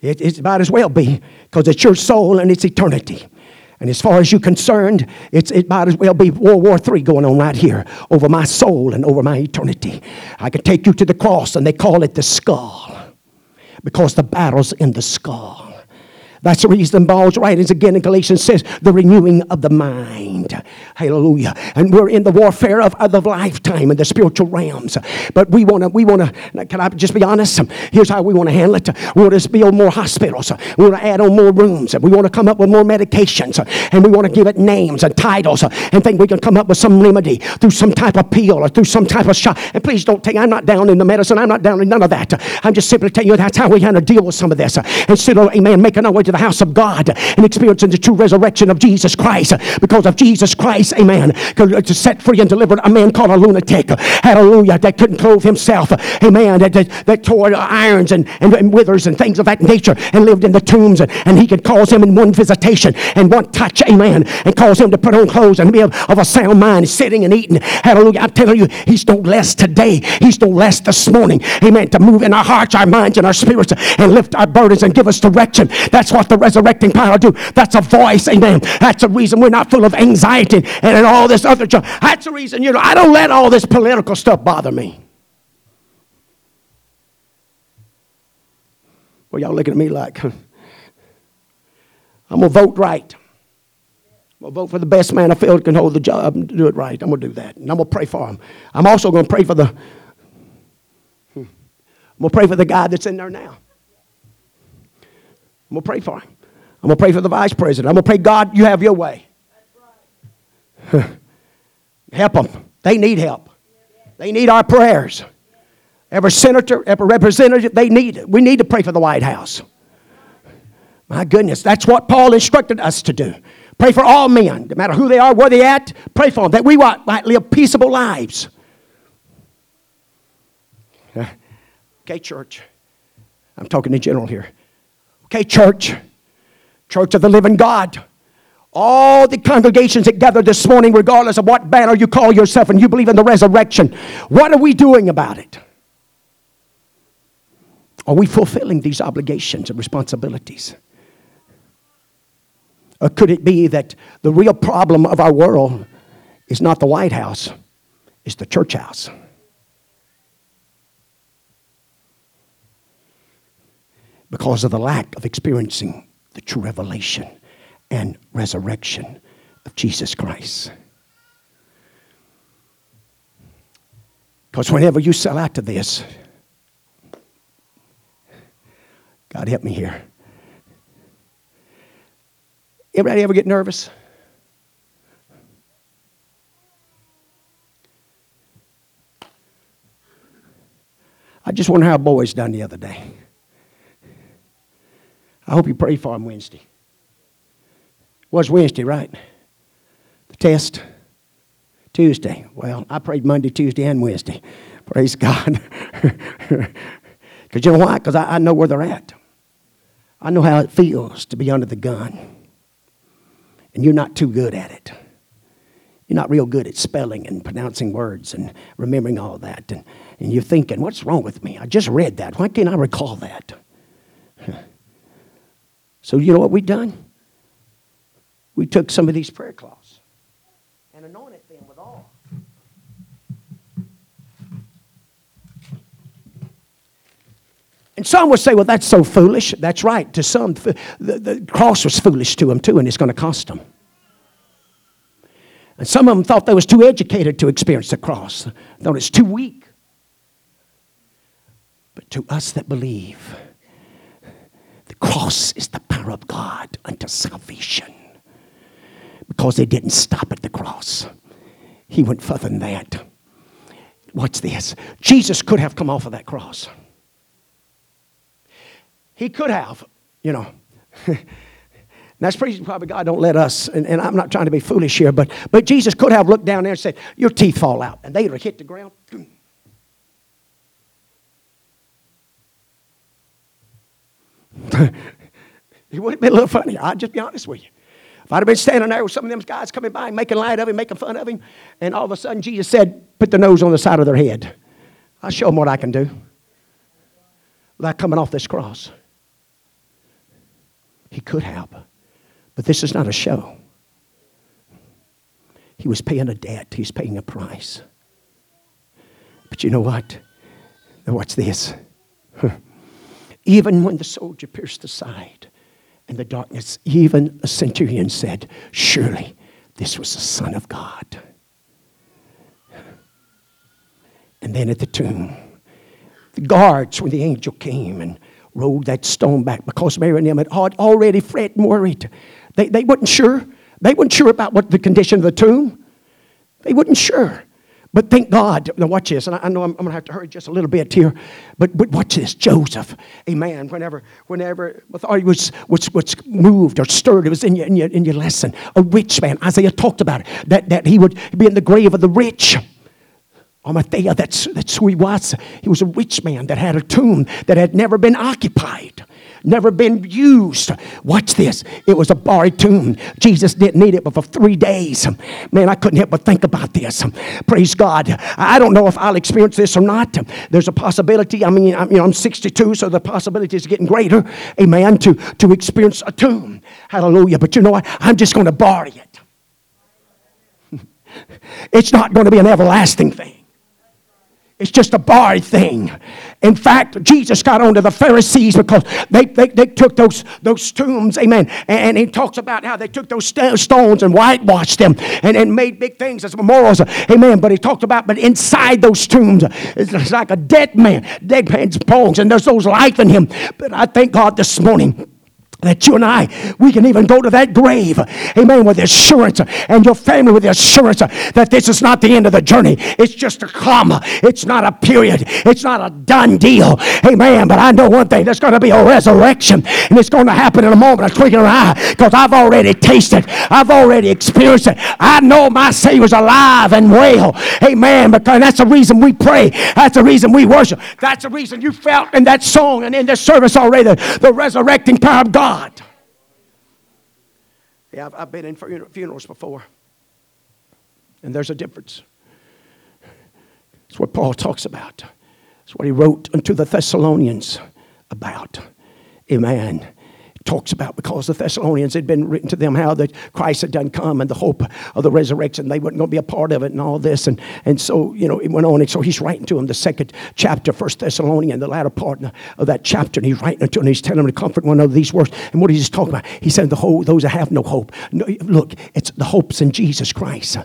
[SPEAKER 1] It, it's about as well be because it's your soul and it's eternity. And as far as you're concerned, it's, it might as well be World War III going on right here over my soul and over my eternity. I could take you to the cross, and they call it the skull because the battle's in the skull. That's the reason Paul's writings again in Galatians says the renewing of the mind. Hallelujah. And we're in the warfare of, of the lifetime in the spiritual realms. But we want to, we want to, can I just be honest? Here's how we want to handle it. We want to build more hospitals. We want to add on more rooms. We want to come up with more medications. And we want to give it names and titles and think we can come up with some remedy through some type of pill or through some type of shot. And please don't take, I'm not down in the medicine. I'm not down in none of that. I'm just simply telling you that's how we kind to deal with some of this. Instead of, amen, making our way to the house of God and experiencing the true resurrection of Jesus Christ. Because of Jesus Christ, amen, to set free and deliver a man called a lunatic. Hallelujah. That couldn't clothe himself. Amen. That, that, that tore irons and, and, and, withers and things of that nature and lived in the tombs. And, and he could cause him in one visitation and one touch, amen, and cause him to put on clothes and be of, of a sound mind, sitting and eating. Hallelujah. I'm telling you, he's no less today. He's no less this morning. Amen. To move in our hearts, our minds, and our spirits and lift our burdens and give us direction. That's what the resurrecting power do. That's a voice. Amen. That's the reason we're not full of anxiety and, and all this other junk. That's the reason, you know, I don't let all this political stuff bother me. Well, y'all looking at me like, I'm going to vote right. I'm going to vote for the best man I feel can hold the job and do it right. I'm going to do that. And I'm going to pray for him. I'm also going to pray for the, hmm, I'm going to pray for the guy that's in there now. I'm going to pray for him. I'm going to pray for the vice president. I'm going to pray, God, you have your way. help them. They need help. They need our prayers. Every senator, every representative, they need. We need to pray for the White House. My goodness, that's what Paul instructed us to do. Pray for all men, no matter who they are, where they at. Pray for them that we might live peaceable lives. Okay, church. I'm talking in general here. Okay, church. Church of the living God. All the congregations that gather this morning, regardless of what banner you call yourself and you believe in the resurrection, what are we doing about it? Are we fulfilling these obligations and responsibilities? Or could it be that the real problem of our world is not the White House, it's the church house? Because of the lack of experiencing the true revelation and resurrection of Jesus Christ. Because whenever you sell out to this, God help me here. Anybody ever get nervous? I just wonder how boys done the other day. I hope you pray for him Wednesday was Wednesday, right? The test. Tuesday. Well, I prayed Monday, Tuesday, and Wednesday. Praise God. Because you know why? Because I, I know where they're at. I know how it feels to be under the gun. And you're not too good at it. You're not real good at spelling and pronouncing words and remembering all that. And, and you're thinking, what's wrong with me? I just read that. Why can't I recall that? So, you know what we've done? We took some of these prayer cloths and anointed them with oil. And some would say, well, that's so foolish. That's right. To some, the, the cross was foolish to them too, and it's going to cost them. And some of them thought they was too educated to experience the cross. Thought it's too weak. But to us that believe, the cross is the power of God unto salvation because they didn't stop at the cross. He went further than that. Watch this. Jesus could have come off of that cross. He could have, you know. That's pretty probably God don't let us, and, and, I'm not trying to be foolish here, but, but Jesus could have looked down there and said, Your teeth fall out. And they'd have hit the ground. it would have been a little funny. I'll just be honest with you. If I'd have been standing there with some of them guys coming by making light of him, making fun of him, and all of a sudden Jesus said, Put the nose on the side of their head, I'll show them what I can do without coming off this cross. He could have, but this is not a show. He was paying a debt, he's paying a price. But you know what? Now, watch this. Even when the soldier pierced the side, in the darkness, even a centurion said, Surely this was the Son of God. And then at the tomb, the guards, when the angel came and rolled that stone back, because Mary and them had already fret and worried. They, they weren't sure. They weren't sure about what the condition of the tomb. They weren't sure. But thank God. Now, watch this. And I, know I'm, I'm going to have to hurry just a little bit here. But, but watch this. Joseph, amen. Whenever, whenever authority was, was, was moved or stirred, it was in your, in, your, in your lesson. A rich man. Isaiah talked about it. That, that he would be in the grave of the rich. Arimathea, that's, that's who he was. He was a rich man that had a tomb that had never been occupied, never been used. Watch this. It was a borrowed tomb. Jesus didn't need it but for three days. Man, I couldn't help but think about this. Praise God. I don't know if I'll experience this or not. There's a possibility. I mean, I'm, you know, I'm 62, so the possibility is getting greater. Amen. To, to experience a tomb. Hallelujah. But you know what? I'm just going to borrow it. It's not going to be an everlasting thing. It's just a borrowed thing. In fact, Jesus got on to the Pharisees because they, they, they took those, those tombs, amen. And, and, he talks about how they took those st- stones and whitewashed them and, and made big things as memorials, amen. But he talked about, but inside those tombs, it's like a dead man, dead man's bones, and there's those life in him. But I thank God this morning that you and I, we can even go to that grave, amen, with assurance, and your family with assurance that this is not the end of the journey. It's just a comma. It's not a period. It's not a done deal, amen. But I know one thing: there's going to be a resurrection, and it's going to happen in a moment, a twinkling of an eye, because I've already tasted, I've already experienced it. I know my Savior's alive and well, amen. Because that's the reason we pray. That's the reason we worship. That's the reason you felt in that song and in this service already the, the resurrecting power of God. God. Yeah, I've, I've been in funerals before, and there's a difference. It's what Paul talks about. It's what he wrote unto the Thessalonians about. Amen talks about because the Thessalonians had been written to them how that Christ had done come and the hope of the resurrection. They weren't going to be a part of it and all this. And, and so, you know, it went on. And so he's writing to them the second chapter, First Thessalonian, the latter part of that chapter. And he's writing to them and he's telling them to comfort one another these words. And what he's talking about? He said, the whole, those that have no hope. No, look, it's the hope's in Jesus Christ.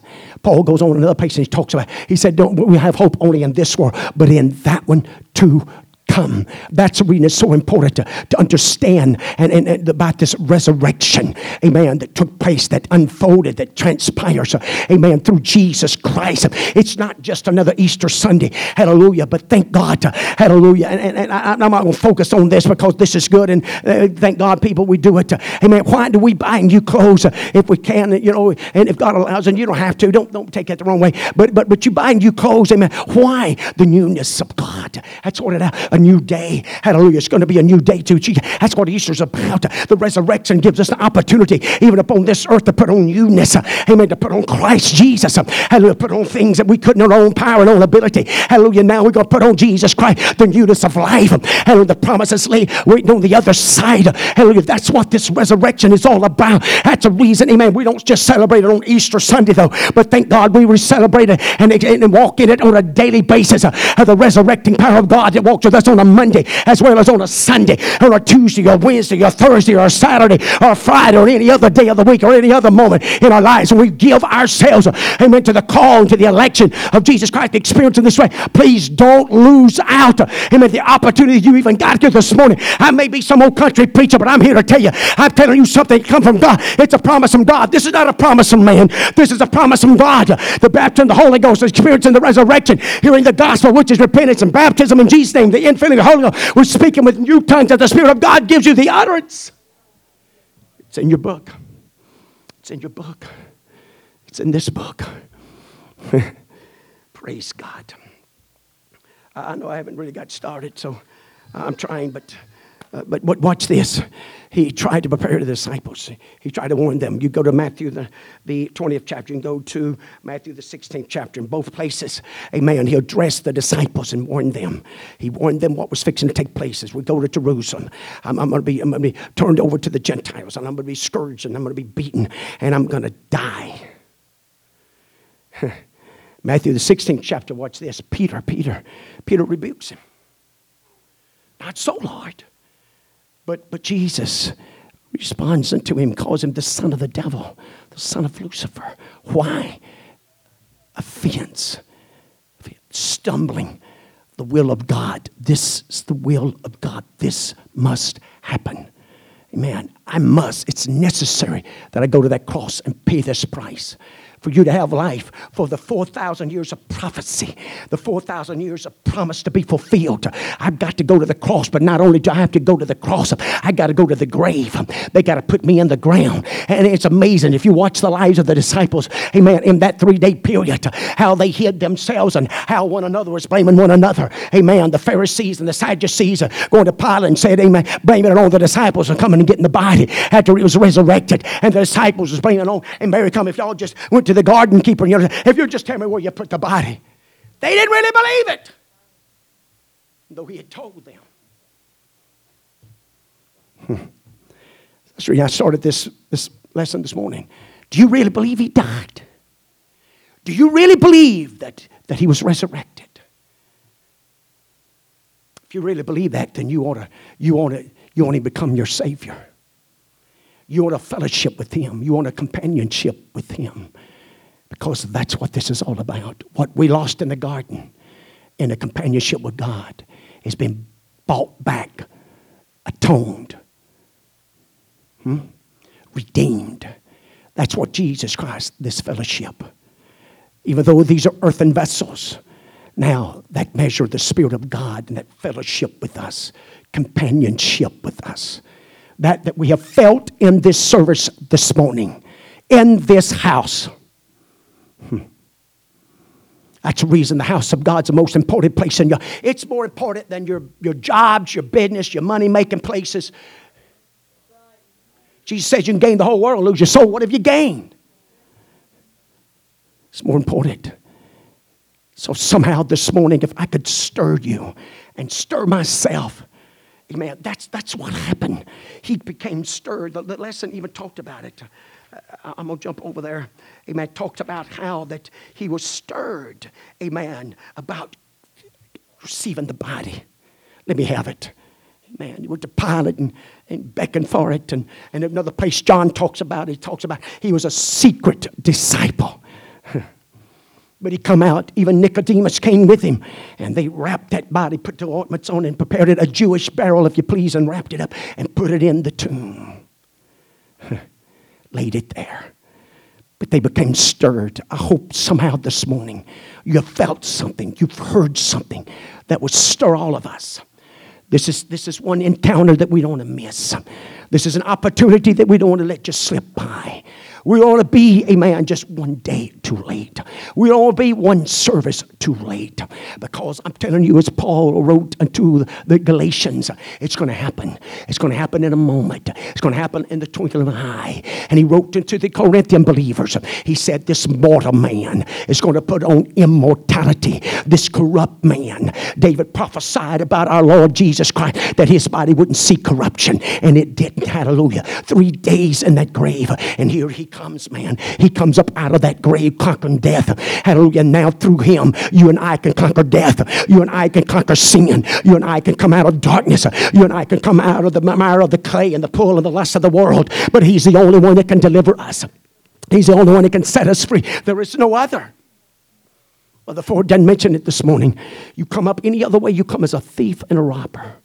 [SPEAKER 1] Paul goes on another place and he talks about, he said, don't we have hope only in this world, but in that one too come. That's the reason it's so important to, to understand and, and, and, about this resurrection, amen, that took place, that unfolded, that transpires, amen, through Jesus Christ. It's not just another Easter Sunday, hallelujah, but thank God, hallelujah. And, and, and I, am not going to focus on this because this is good, and uh, thank God, people, we do it. amen. Why do we buy new clothes if we can, you know, and if God allows, and you don't have to, don't, don't take it the wrong way, but, but, but you buy new clothes, amen. Why? The newness of God. That's what it is new day. Hallelujah. It's going to be a new day too. That's what Easter's about. The resurrection gives us the opportunity, even upon this earth, to put on newness. Amen. To put on Christ Jesus. Hallelujah. Put on things that we couldn't in our own power and own ability. Hallelujah. Now we're going to put on Jesus Christ, the newness of life. Hallelujah. The promises lay waiting on the other side. Hallelujah. That's what this resurrection is all about. That's a reason, amen. We don't just celebrate it on Easter Sunday, though, but thank God we celebrate it and, and walk in it on a daily basis. Uh, the resurrecting power of God that walks with us on a Monday as well as on a Sunday or a Tuesday or Wednesday or Thursday or Saturday or Friday or any other day of the week or any other moment in our lives. And we give ourselves, amen, to the call and to the election of Jesus Christ, the experience in this way. Please don't lose out, amen, the opportunity you even got here this morning. I may be some old country preacher, but I'm here to tell you, I'm telling you something come from God. It's a promise from God. This is not a promise from man. This is a promise from God. The baptism the Holy Ghost, experiencing the resurrection, hearing the gospel, which is repentance and baptism in Jesus' name, the infilling of the Holy Ghost. We're speaking with new tongues that the Spirit of God gives you the utterance. It's in your book. It's in your book. It's in this book. Praise God. I know I haven't really got started, so I'm trying, but, uh, but watch this he tried to prepare the disciples. He tried to warn them. You go to Matthew, the, the 20th chapter, and go to Matthew, the 16th chapter. In both places, amen, he addressed the disciples and warned them. He warned them what was fixing to take place as we go to Jerusalem. I'm, I'm going to be turned over to the Gentiles, and I'm going to be scourged, and I'm going to be beaten, and I'm going to die. Matthew, the 16th chapter, watch this. Peter, Peter, Peter rebukes him. Not so, Lord. But, but Jesus responds unto him, calls him the son of the devil, the son of Lucifer. Why? Offense, stumbling the will of God. This is the will of God. This must happen. Amen. I must. It's necessary that I go to that cross and pay this price for you to have life, for the 4,000 years of prophecy, the 4,000 years of promise to be fulfilled. I've got to go to the cross, but not only do I have to go to the cross, I got to go to the grave. They got to put me in the ground. And it's amazing if you watch the lives of the disciples, amen, in that three day period, how they hid themselves and how one another was blaming one another. Amen. The Pharisees and the Sadducees are going to Pilate and said, Amen, blaming it on the disciples and coming and getting the body after he was resurrected. And the disciples was blaming it on, and Mary come, if y'all just went to the garden keeper, you if you just tell me where you put the body. They didn't really believe it. Though he had told them. Hmm. Reason I started this, this lesson this morning. Do you really believe he died? Do you really believe that, that he was resurrected? If you really believe that, then you ought to, you ought to, you ought to become your Savior. You want a fellowship with Him. You want a companionship with Him. Because that's what this is all about. What we lost in the garden in a companionship with God has been bought back, atoned, hmm? redeemed. That's what Jesus Christ, this fellowship. Even though these are earthen vessels, now that measure the Spirit of God and that fellowship with us, companionship with us that, that we have felt in this service this morning, in this house. Hmm. That's the reason the house of God's the most important place in your. It's more important than your, your jobs, your business, your money making places. Jesus says you can gain the whole world, lose your soul. What have you gained? It's more important. So somehow this morning, if I could stir you and stir myself Amen. That's, that's what happened. He became stirred. The, the lesson even talked about it. I'm going to jump over there. Amen. Talked about how that he was stirred. Amen. About receiving the body. Let me have it. Man, you went to Pilate and, and beckoned for it. And, and another place John talks about, he talks about he was a secret disciple. But he come out, even Nicodemus came with him, and they wrapped that body, put the ointments on, and prepared it, a Jewish barrel, if you please, and wrapped it up and put it in the tomb. Laid it there. But they became stirred. I hope somehow this morning you felt something, you've heard something that would stir all of us. This is, this is one encounter that we don't want to miss. This is an opportunity that we don't want to let just slip by. We ought to be, amen, just one day too late. We ought to be one service too late. Because I'm telling you, as Paul wrote unto the Galatians, it's going to happen. It's going to happen in a moment. It's going to happen in the twinkling of an eye. And he wrote into the Corinthian believers, he said, This mortal man is going to put on immortality, this corrupt man. David prophesied about our Lord Jesus Christ that his body wouldn't see corruption, and it didn't. Hallelujah. Three days in that grave, and here he comes, man. He comes up out of that grave conquering death. Hallelujah. Now through him, you and I can conquer death. You and I can conquer sin. You and I can come out of darkness. You and I can come out of the mire of the clay and the pull and the lust of the world. But he's the only one that can deliver us. He's the only one that can set us free. There is no other. Well, the Ford didn't mention it this morning. You come up any other way, you come as a thief and a robber.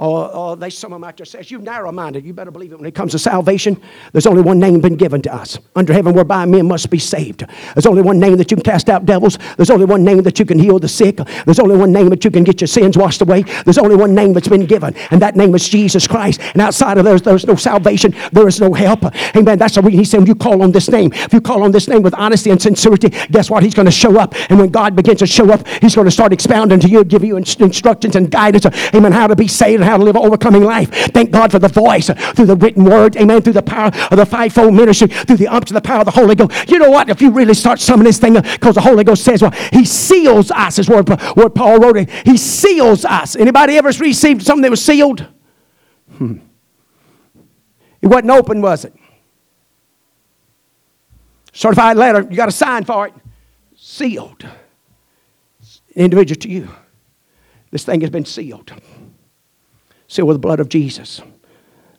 [SPEAKER 1] Or, or they, some of them out there says, you narrow minded. You better believe it when it comes to salvation. There's only one name been given to us under heaven whereby men must be saved. There's only one name that you can cast out devils. There's only one name that you can heal the sick. There's only one name that you can get your sins washed away. There's only one name that's been given, and that name is Jesus Christ. And outside of there's there's no salvation, there is no help. Amen. That's the reason he said, When you call on this name. If you call on this name with honesty and sincerity, guess what? He's going to show up. And when God begins to show up, he's going to start expounding to you, give you instructions and guidance. Uh, amen. How to be saved how to live an overcoming life. Thank God for the voice through the written word. Amen. Through the power of the fivefold ministry, through the ups to the power of the Holy Ghost. You know what? If you really start summing this thing, up, because the Holy Ghost says, well, He seals us, is where, where Paul wrote it. He seals us. Anybody ever received something that was sealed? Hmm. It wasn't open, was it? Certified letter, you got a sign for it. Sealed. Individual to you. This thing has been sealed sealed with the blood of Jesus,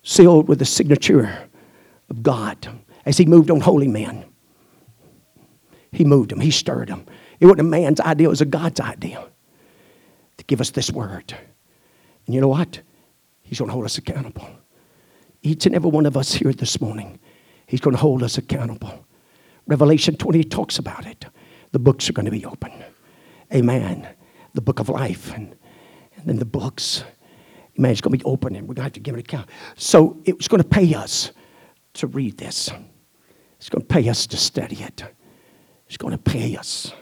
[SPEAKER 1] sealed with the signature of God as He moved on holy men. He moved them, He stirred them. It wasn't a man's idea, it was a God's idea to give us this word. And you know what? He's going to hold us accountable. Each and every one of us here this morning, He's going to hold us accountable. Revelation 20 talks about it. The books are going to be open. Amen. The book of life. And, and then the books. Amen. It's going to be open and we're going to have to give an account. So it was going to pay us to read this. It's going to pay us to study it. It's going to pay us,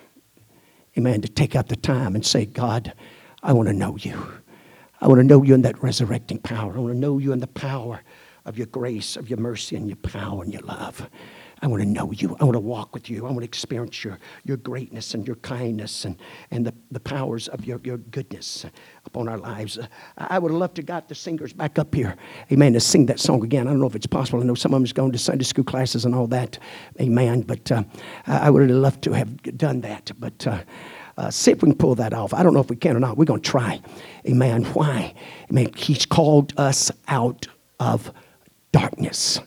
[SPEAKER 1] amen, to take out the time and say, God, I want to know you. I want to know you in that resurrecting power. I want to know you in the power of your grace, of your mercy, and your power and your love. I want to know you. I want to walk with you. I want to experience your, your greatness and your kindness and, and the, the powers of your, your goodness upon our lives. I would loved to got the singers back up here, amen, to sing that song again. I don't know if it's possible. I know some of them's going to Sunday school classes and all that, amen, but uh, I would have loved to have done that. But uh, uh, see if we can pull that off. I don't know if we can or not. We're going to try. Amen. Why? Amen. He's called us out of darkness.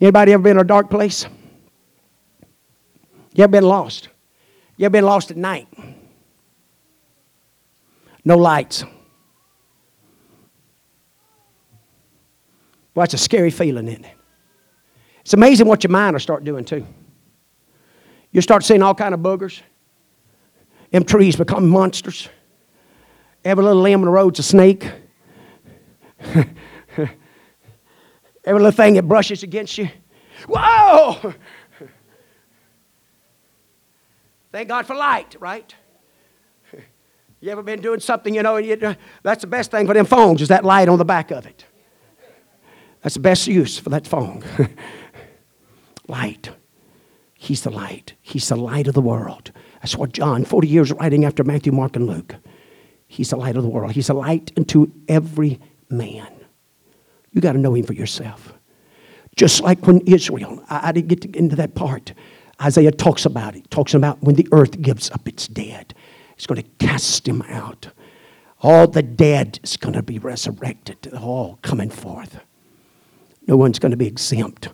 [SPEAKER 1] Anybody ever been in a dark place? You ever been lost? You ever been lost at night? No lights. Well, that's a scary feeling, isn't it? It's amazing what your mind will start doing too. You start seeing all kind of boogers. Them trees become monsters. Every little limb on the road's a snake. Every little thing that brushes against you. Whoa! Thank God for light, right? You ever been doing something, you know, you, that's the best thing for them phones is that light on the back of it. That's the best use for that phone. light. He's the light. He's the light of the world. That's what John, 40 years writing after Matthew, Mark, and Luke. He's the light of the world. He's a light unto every man. You got to know him for yourself. Just like when Israel, I, I didn't get into that part. Isaiah talks about it. Talks about when the earth gives up its dead. It's going to cast him out. All the dead is going to be resurrected, all coming forth. No one's going to be exempt.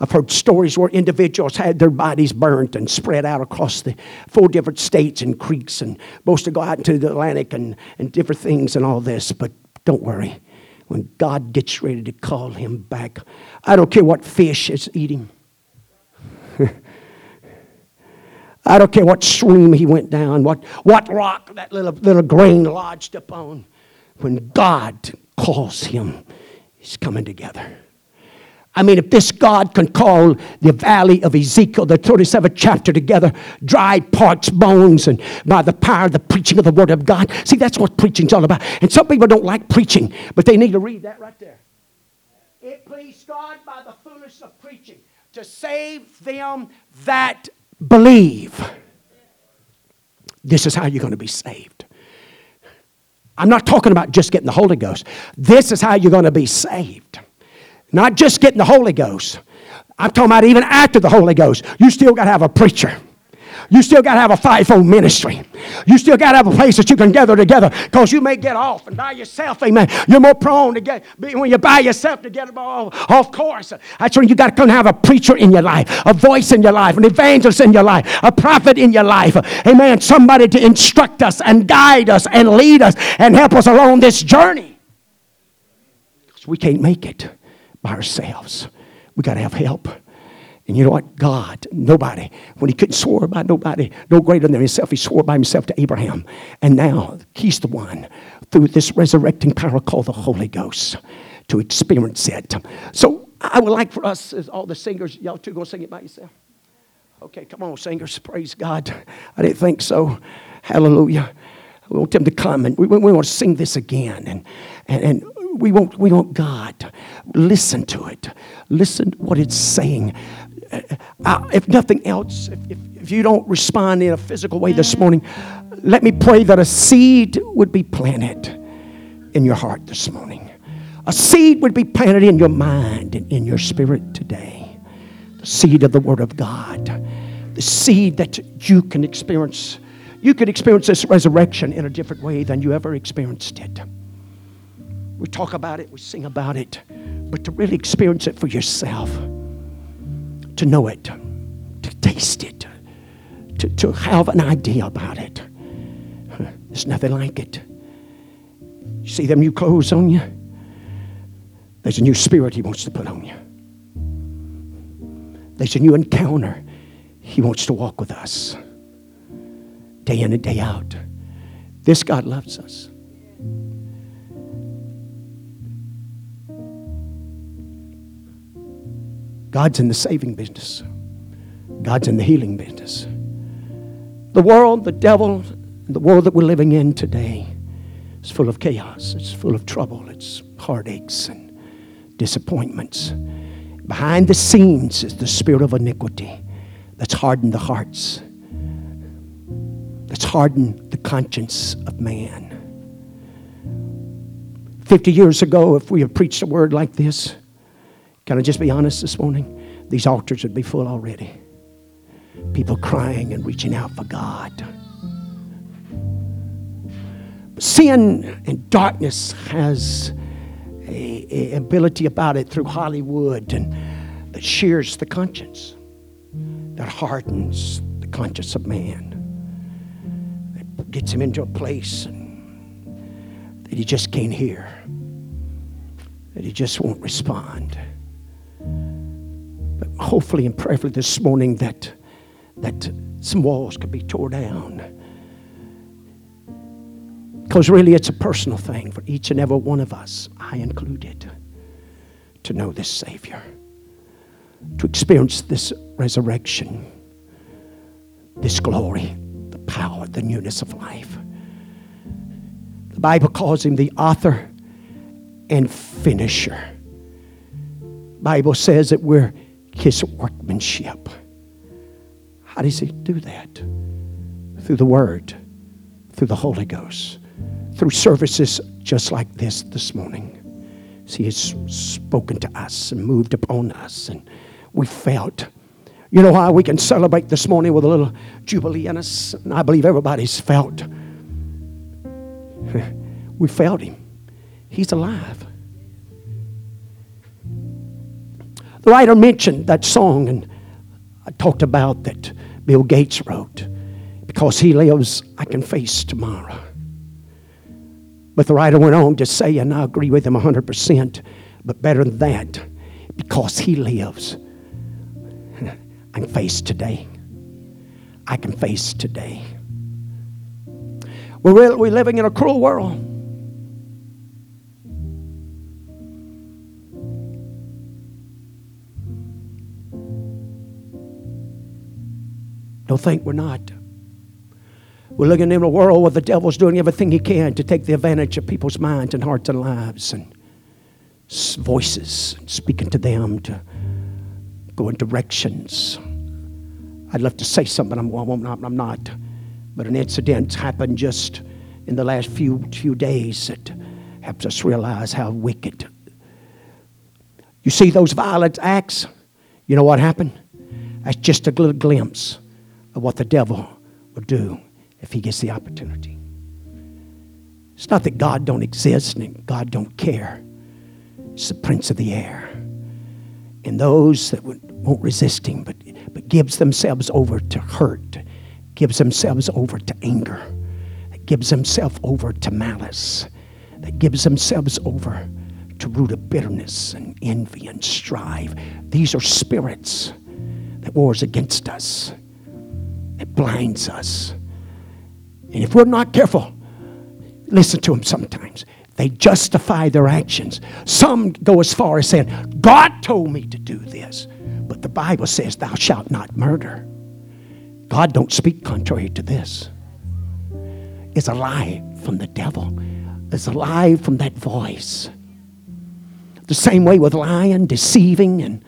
[SPEAKER 1] I've heard stories where individuals had their bodies burnt and spread out across the four different states and creeks and supposed to go out into the Atlantic and, and different things and all this. But don't worry when God gets ready to call him back. I don't care what fish is eating. I don't care what stream he went down, what, what rock that little, little grain lodged upon. When God calls him, he's coming together. I mean, if this God can call the valley of Ezekiel, the 37th chapter, together, dry parched bones, and by the power of the preaching of the Word of God. See, that's what preaching's all about. And some people don't like preaching, but they need to read that right there. It pleased God by the fullness of preaching to save them that believe. This is how you're going to be saved. I'm not talking about just getting the Holy Ghost. This is how you're going to be saved. Not just getting the Holy Ghost. I'm talking about even after the Holy Ghost. You still got to have a preacher. You still got to have a fivefold ministry. You still got to have a place that you can gather together because you may get off and by yourself, amen. You're more prone to get, when you're by yourself, to get off, course. That's when you got to come have a preacher in your life, a voice in your life, an evangelist in your life, a prophet in your life. Amen. Somebody to instruct us and guide us and lead us and help us along this journey. Because we can't make it by ourselves. We got to have help. And you know what? God, nobody, when he couldn't swear by nobody, no greater than himself, he swore by himself to Abraham. And now he's the one, through this resurrecting power called the Holy Ghost, to experience it. So I would like for us, as all the singers, y'all two gonna sing it by yourself? Okay, come on, singers. Praise God. I didn't think so. Hallelujah. We want them to come and we, we want to sing this again. And, and, and we want, we want God. Listen to it. Listen to what it's saying. Uh, if nothing else, if, if, if you don't respond in a physical way this morning, let me pray that a seed would be planted in your heart this morning. A seed would be planted in your mind and in your spirit today. The seed of the Word of God. The seed that you can experience. You could experience this resurrection in a different way than you ever experienced it. We talk about it, we sing about it, but to really experience it for yourself, to know it, to taste it, to, to have an idea about it. There's nothing like it. You see them new clothes on you? There's a new spirit He wants to put on you. There's a new encounter. He wants to walk with us day in and day out. This God loves us. God's in the saving business. God's in the healing business. The world, the devil, the world that we're living in today is full of chaos. It's full of trouble. It's heartaches and disappointments. Behind the scenes is the spirit of iniquity that's hardened the hearts, that's hardened the conscience of man. 50 years ago, if we had preached a word like this, can I just be honest this morning? These altars would be full already. People crying and reaching out for God. Sin and darkness has a, a ability about it through Hollywood and that shears the conscience, that hardens the conscience of man, that gets him into a place that he just can't hear, that he just won't respond. Hopefully and prayerfully this morning that that some walls could be torn down. Because really, it's a personal thing for each and every one of us, I included, to know this Savior, to experience this resurrection, this glory, the power, the newness of life. The Bible calls him the author and finisher. Bible says that we're his workmanship. How does he do that? Through the Word, through the Holy Ghost, through services just like this this morning. He has spoken to us and moved upon us, and we felt. You know why we can celebrate this morning with a little jubilee in us? And I believe everybody's felt. we felt him. He's alive. Writer mentioned that song, and I talked about that Bill Gaither wrote. Because he lives, I can face tomorrow. But the writer went on to say, and I agree with him 100%, but better than that, because he lives, I can face today. I can face today. We're, we're living in a cruel world. Don't think we're not. We're living in a world where the devil's doing everything he can to take the advantage of people's minds and hearts and lives and voices, and speaking to them to go in directions. I'd love to say something, I'm, I'm, not, I'm not. But an incident happened just in the last few, few days that helps us realize how wicked. You see those violent acts? You know what happened? That's just a little glimpse of what the devil will do if he gets the opportunity. It's not that God don't exist and God don't care. It's the prince of the air. And those that won't resist him, but, but gives themselves over to hurt, gives themselves over to anger, that gives themselves over to malice, that gives themselves over to root of bitterness and envy and strife. These are spirits that wars against us. Blinds us. And if we're not careful, listen to them sometimes. They justify their actions. Some go as far as saying, God told me to do this. But the Bible says, Thou shalt not murder. God don't speak contrary to this. It's a lie from the devil. It's a lie from that voice. The same way with lying, deceiving, and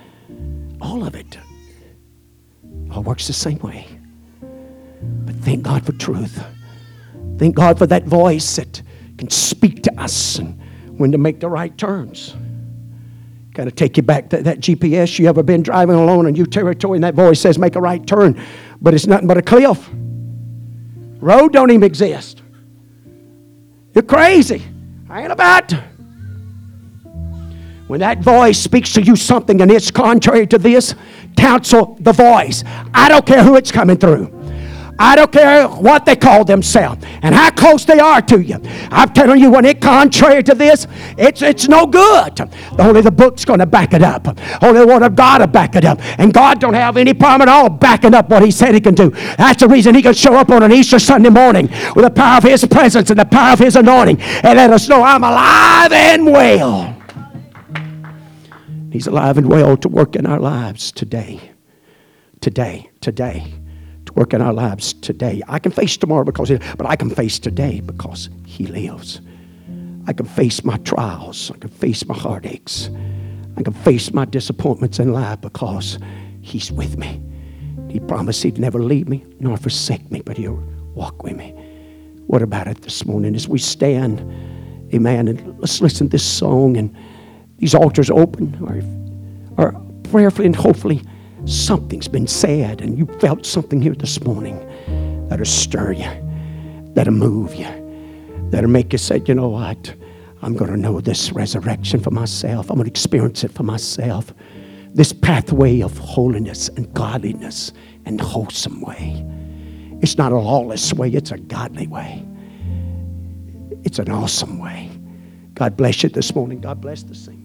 [SPEAKER 1] all of it. All works the same way. But thank God for truth. Thank God for that voice that can speak to us and when to make the right turns. Kind of take you back to that GPS. You ever been driving alone in new territory and that voice says make a right turn, but it's nothing but a cliff. Road don't even exist. You're crazy. I ain't about. When that voice speaks to you something and it's contrary to this, counsel the voice. I don't care who it's coming through. I don't care what they call themselves and how close they are to you. I'm telling you, when it contrary to this, it's, it's no good. Only the book's going to back it up. Only the Word of God will back it up. And God don't have any problem at all backing up what He said He can do. That's the reason He can show up on an Easter Sunday morning with the power of His presence and the power of His anointing and let us know I'm alive and well. He's alive and well to work in our lives today. Today, today. Work in our lives today. I can face tomorrow because, but I can face today because He lives. I can face my trials. I can face my heartaches. I can face my disappointments in life because He's with me. He promised He'd never leave me nor forsake me, but He'll walk with me. What about it this morning as we stand, amen, and let's listen to this song and these altars open or, or prayerfully and hopefully something's been said and you felt something here this morning that'll stir you, that'll move you, that'll make you say, you know what? I'm going to know this resurrection for myself. I'm going to experience it for myself. This pathway of holiness and godliness and wholesome way. It's not a lawless way, it's a godly way. It's an awesome way. God bless you this morning. God bless the singers.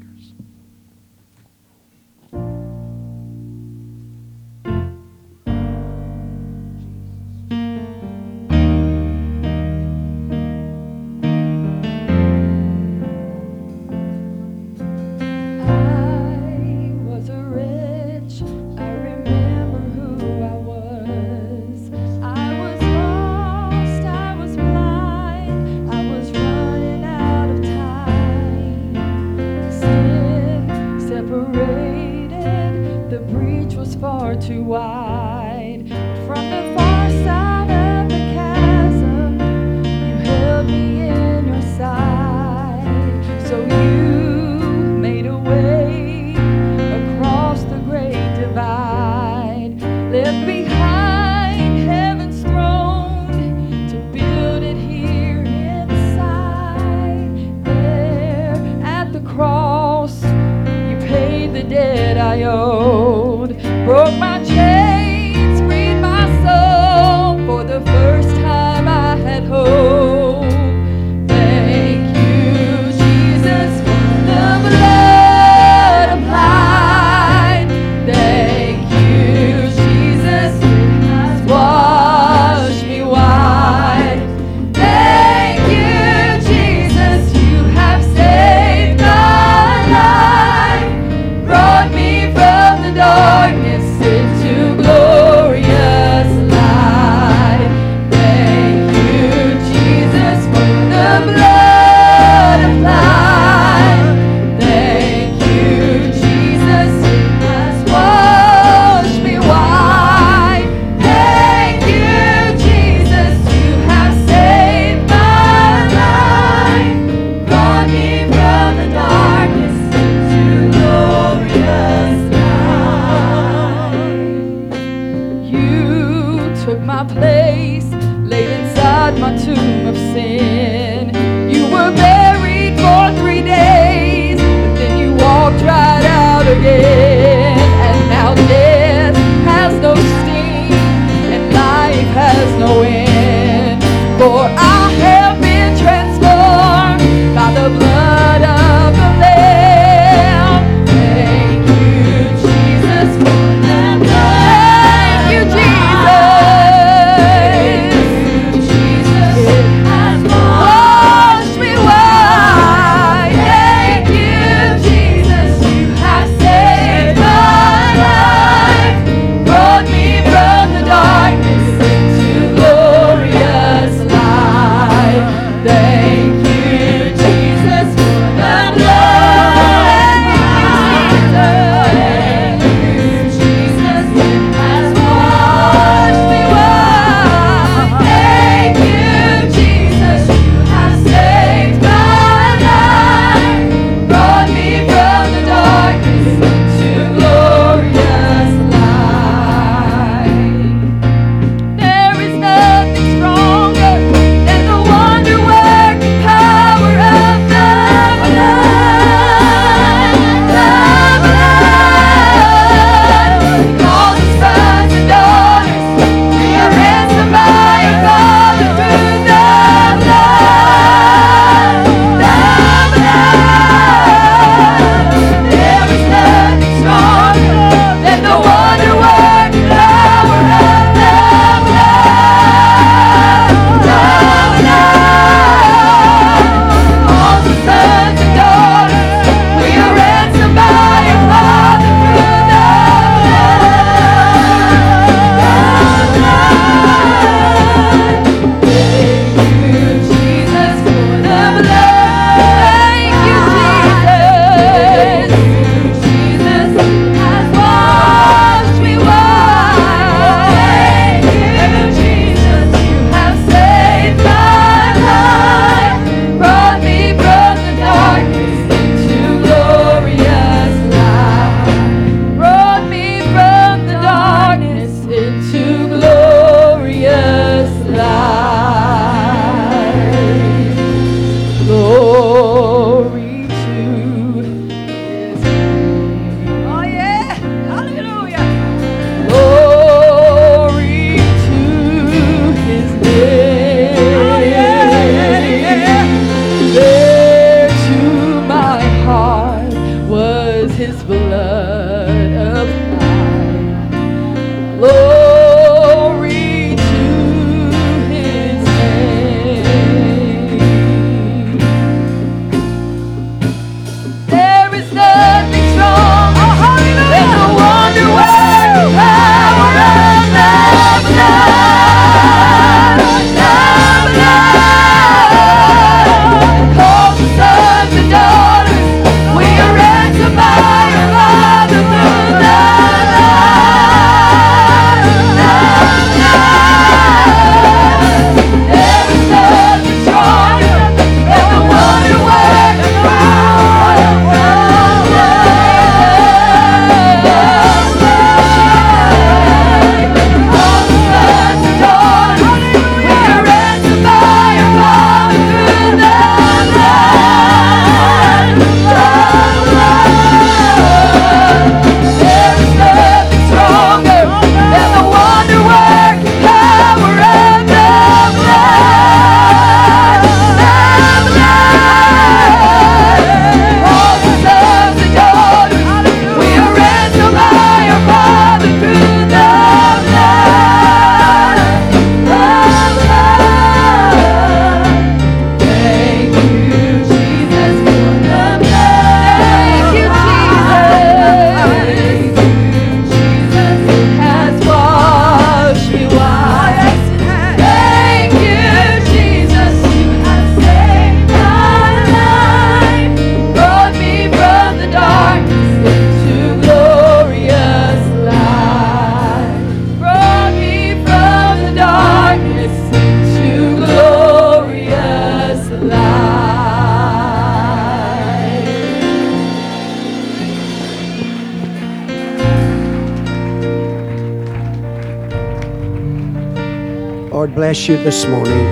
[SPEAKER 1] Bless you this morning.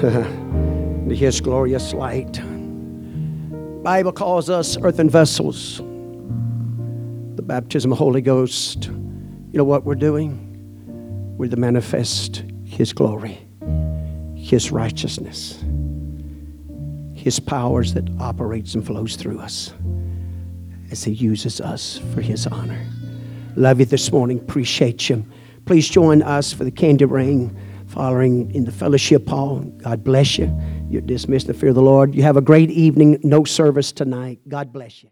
[SPEAKER 1] to His glorious light. Bible calls us earthen vessels. The baptism of the Holy Ghost. You know what we're doing? We're to manifest His glory, His righteousness, His powers that operates and flows through us as He uses us for His honor. Love you this morning. Appreciate you. Please join us for the candy ring following in the fellowship hall. God bless you. You're dismissed the fear of the Lord. You have a great evening. No service tonight. God bless you.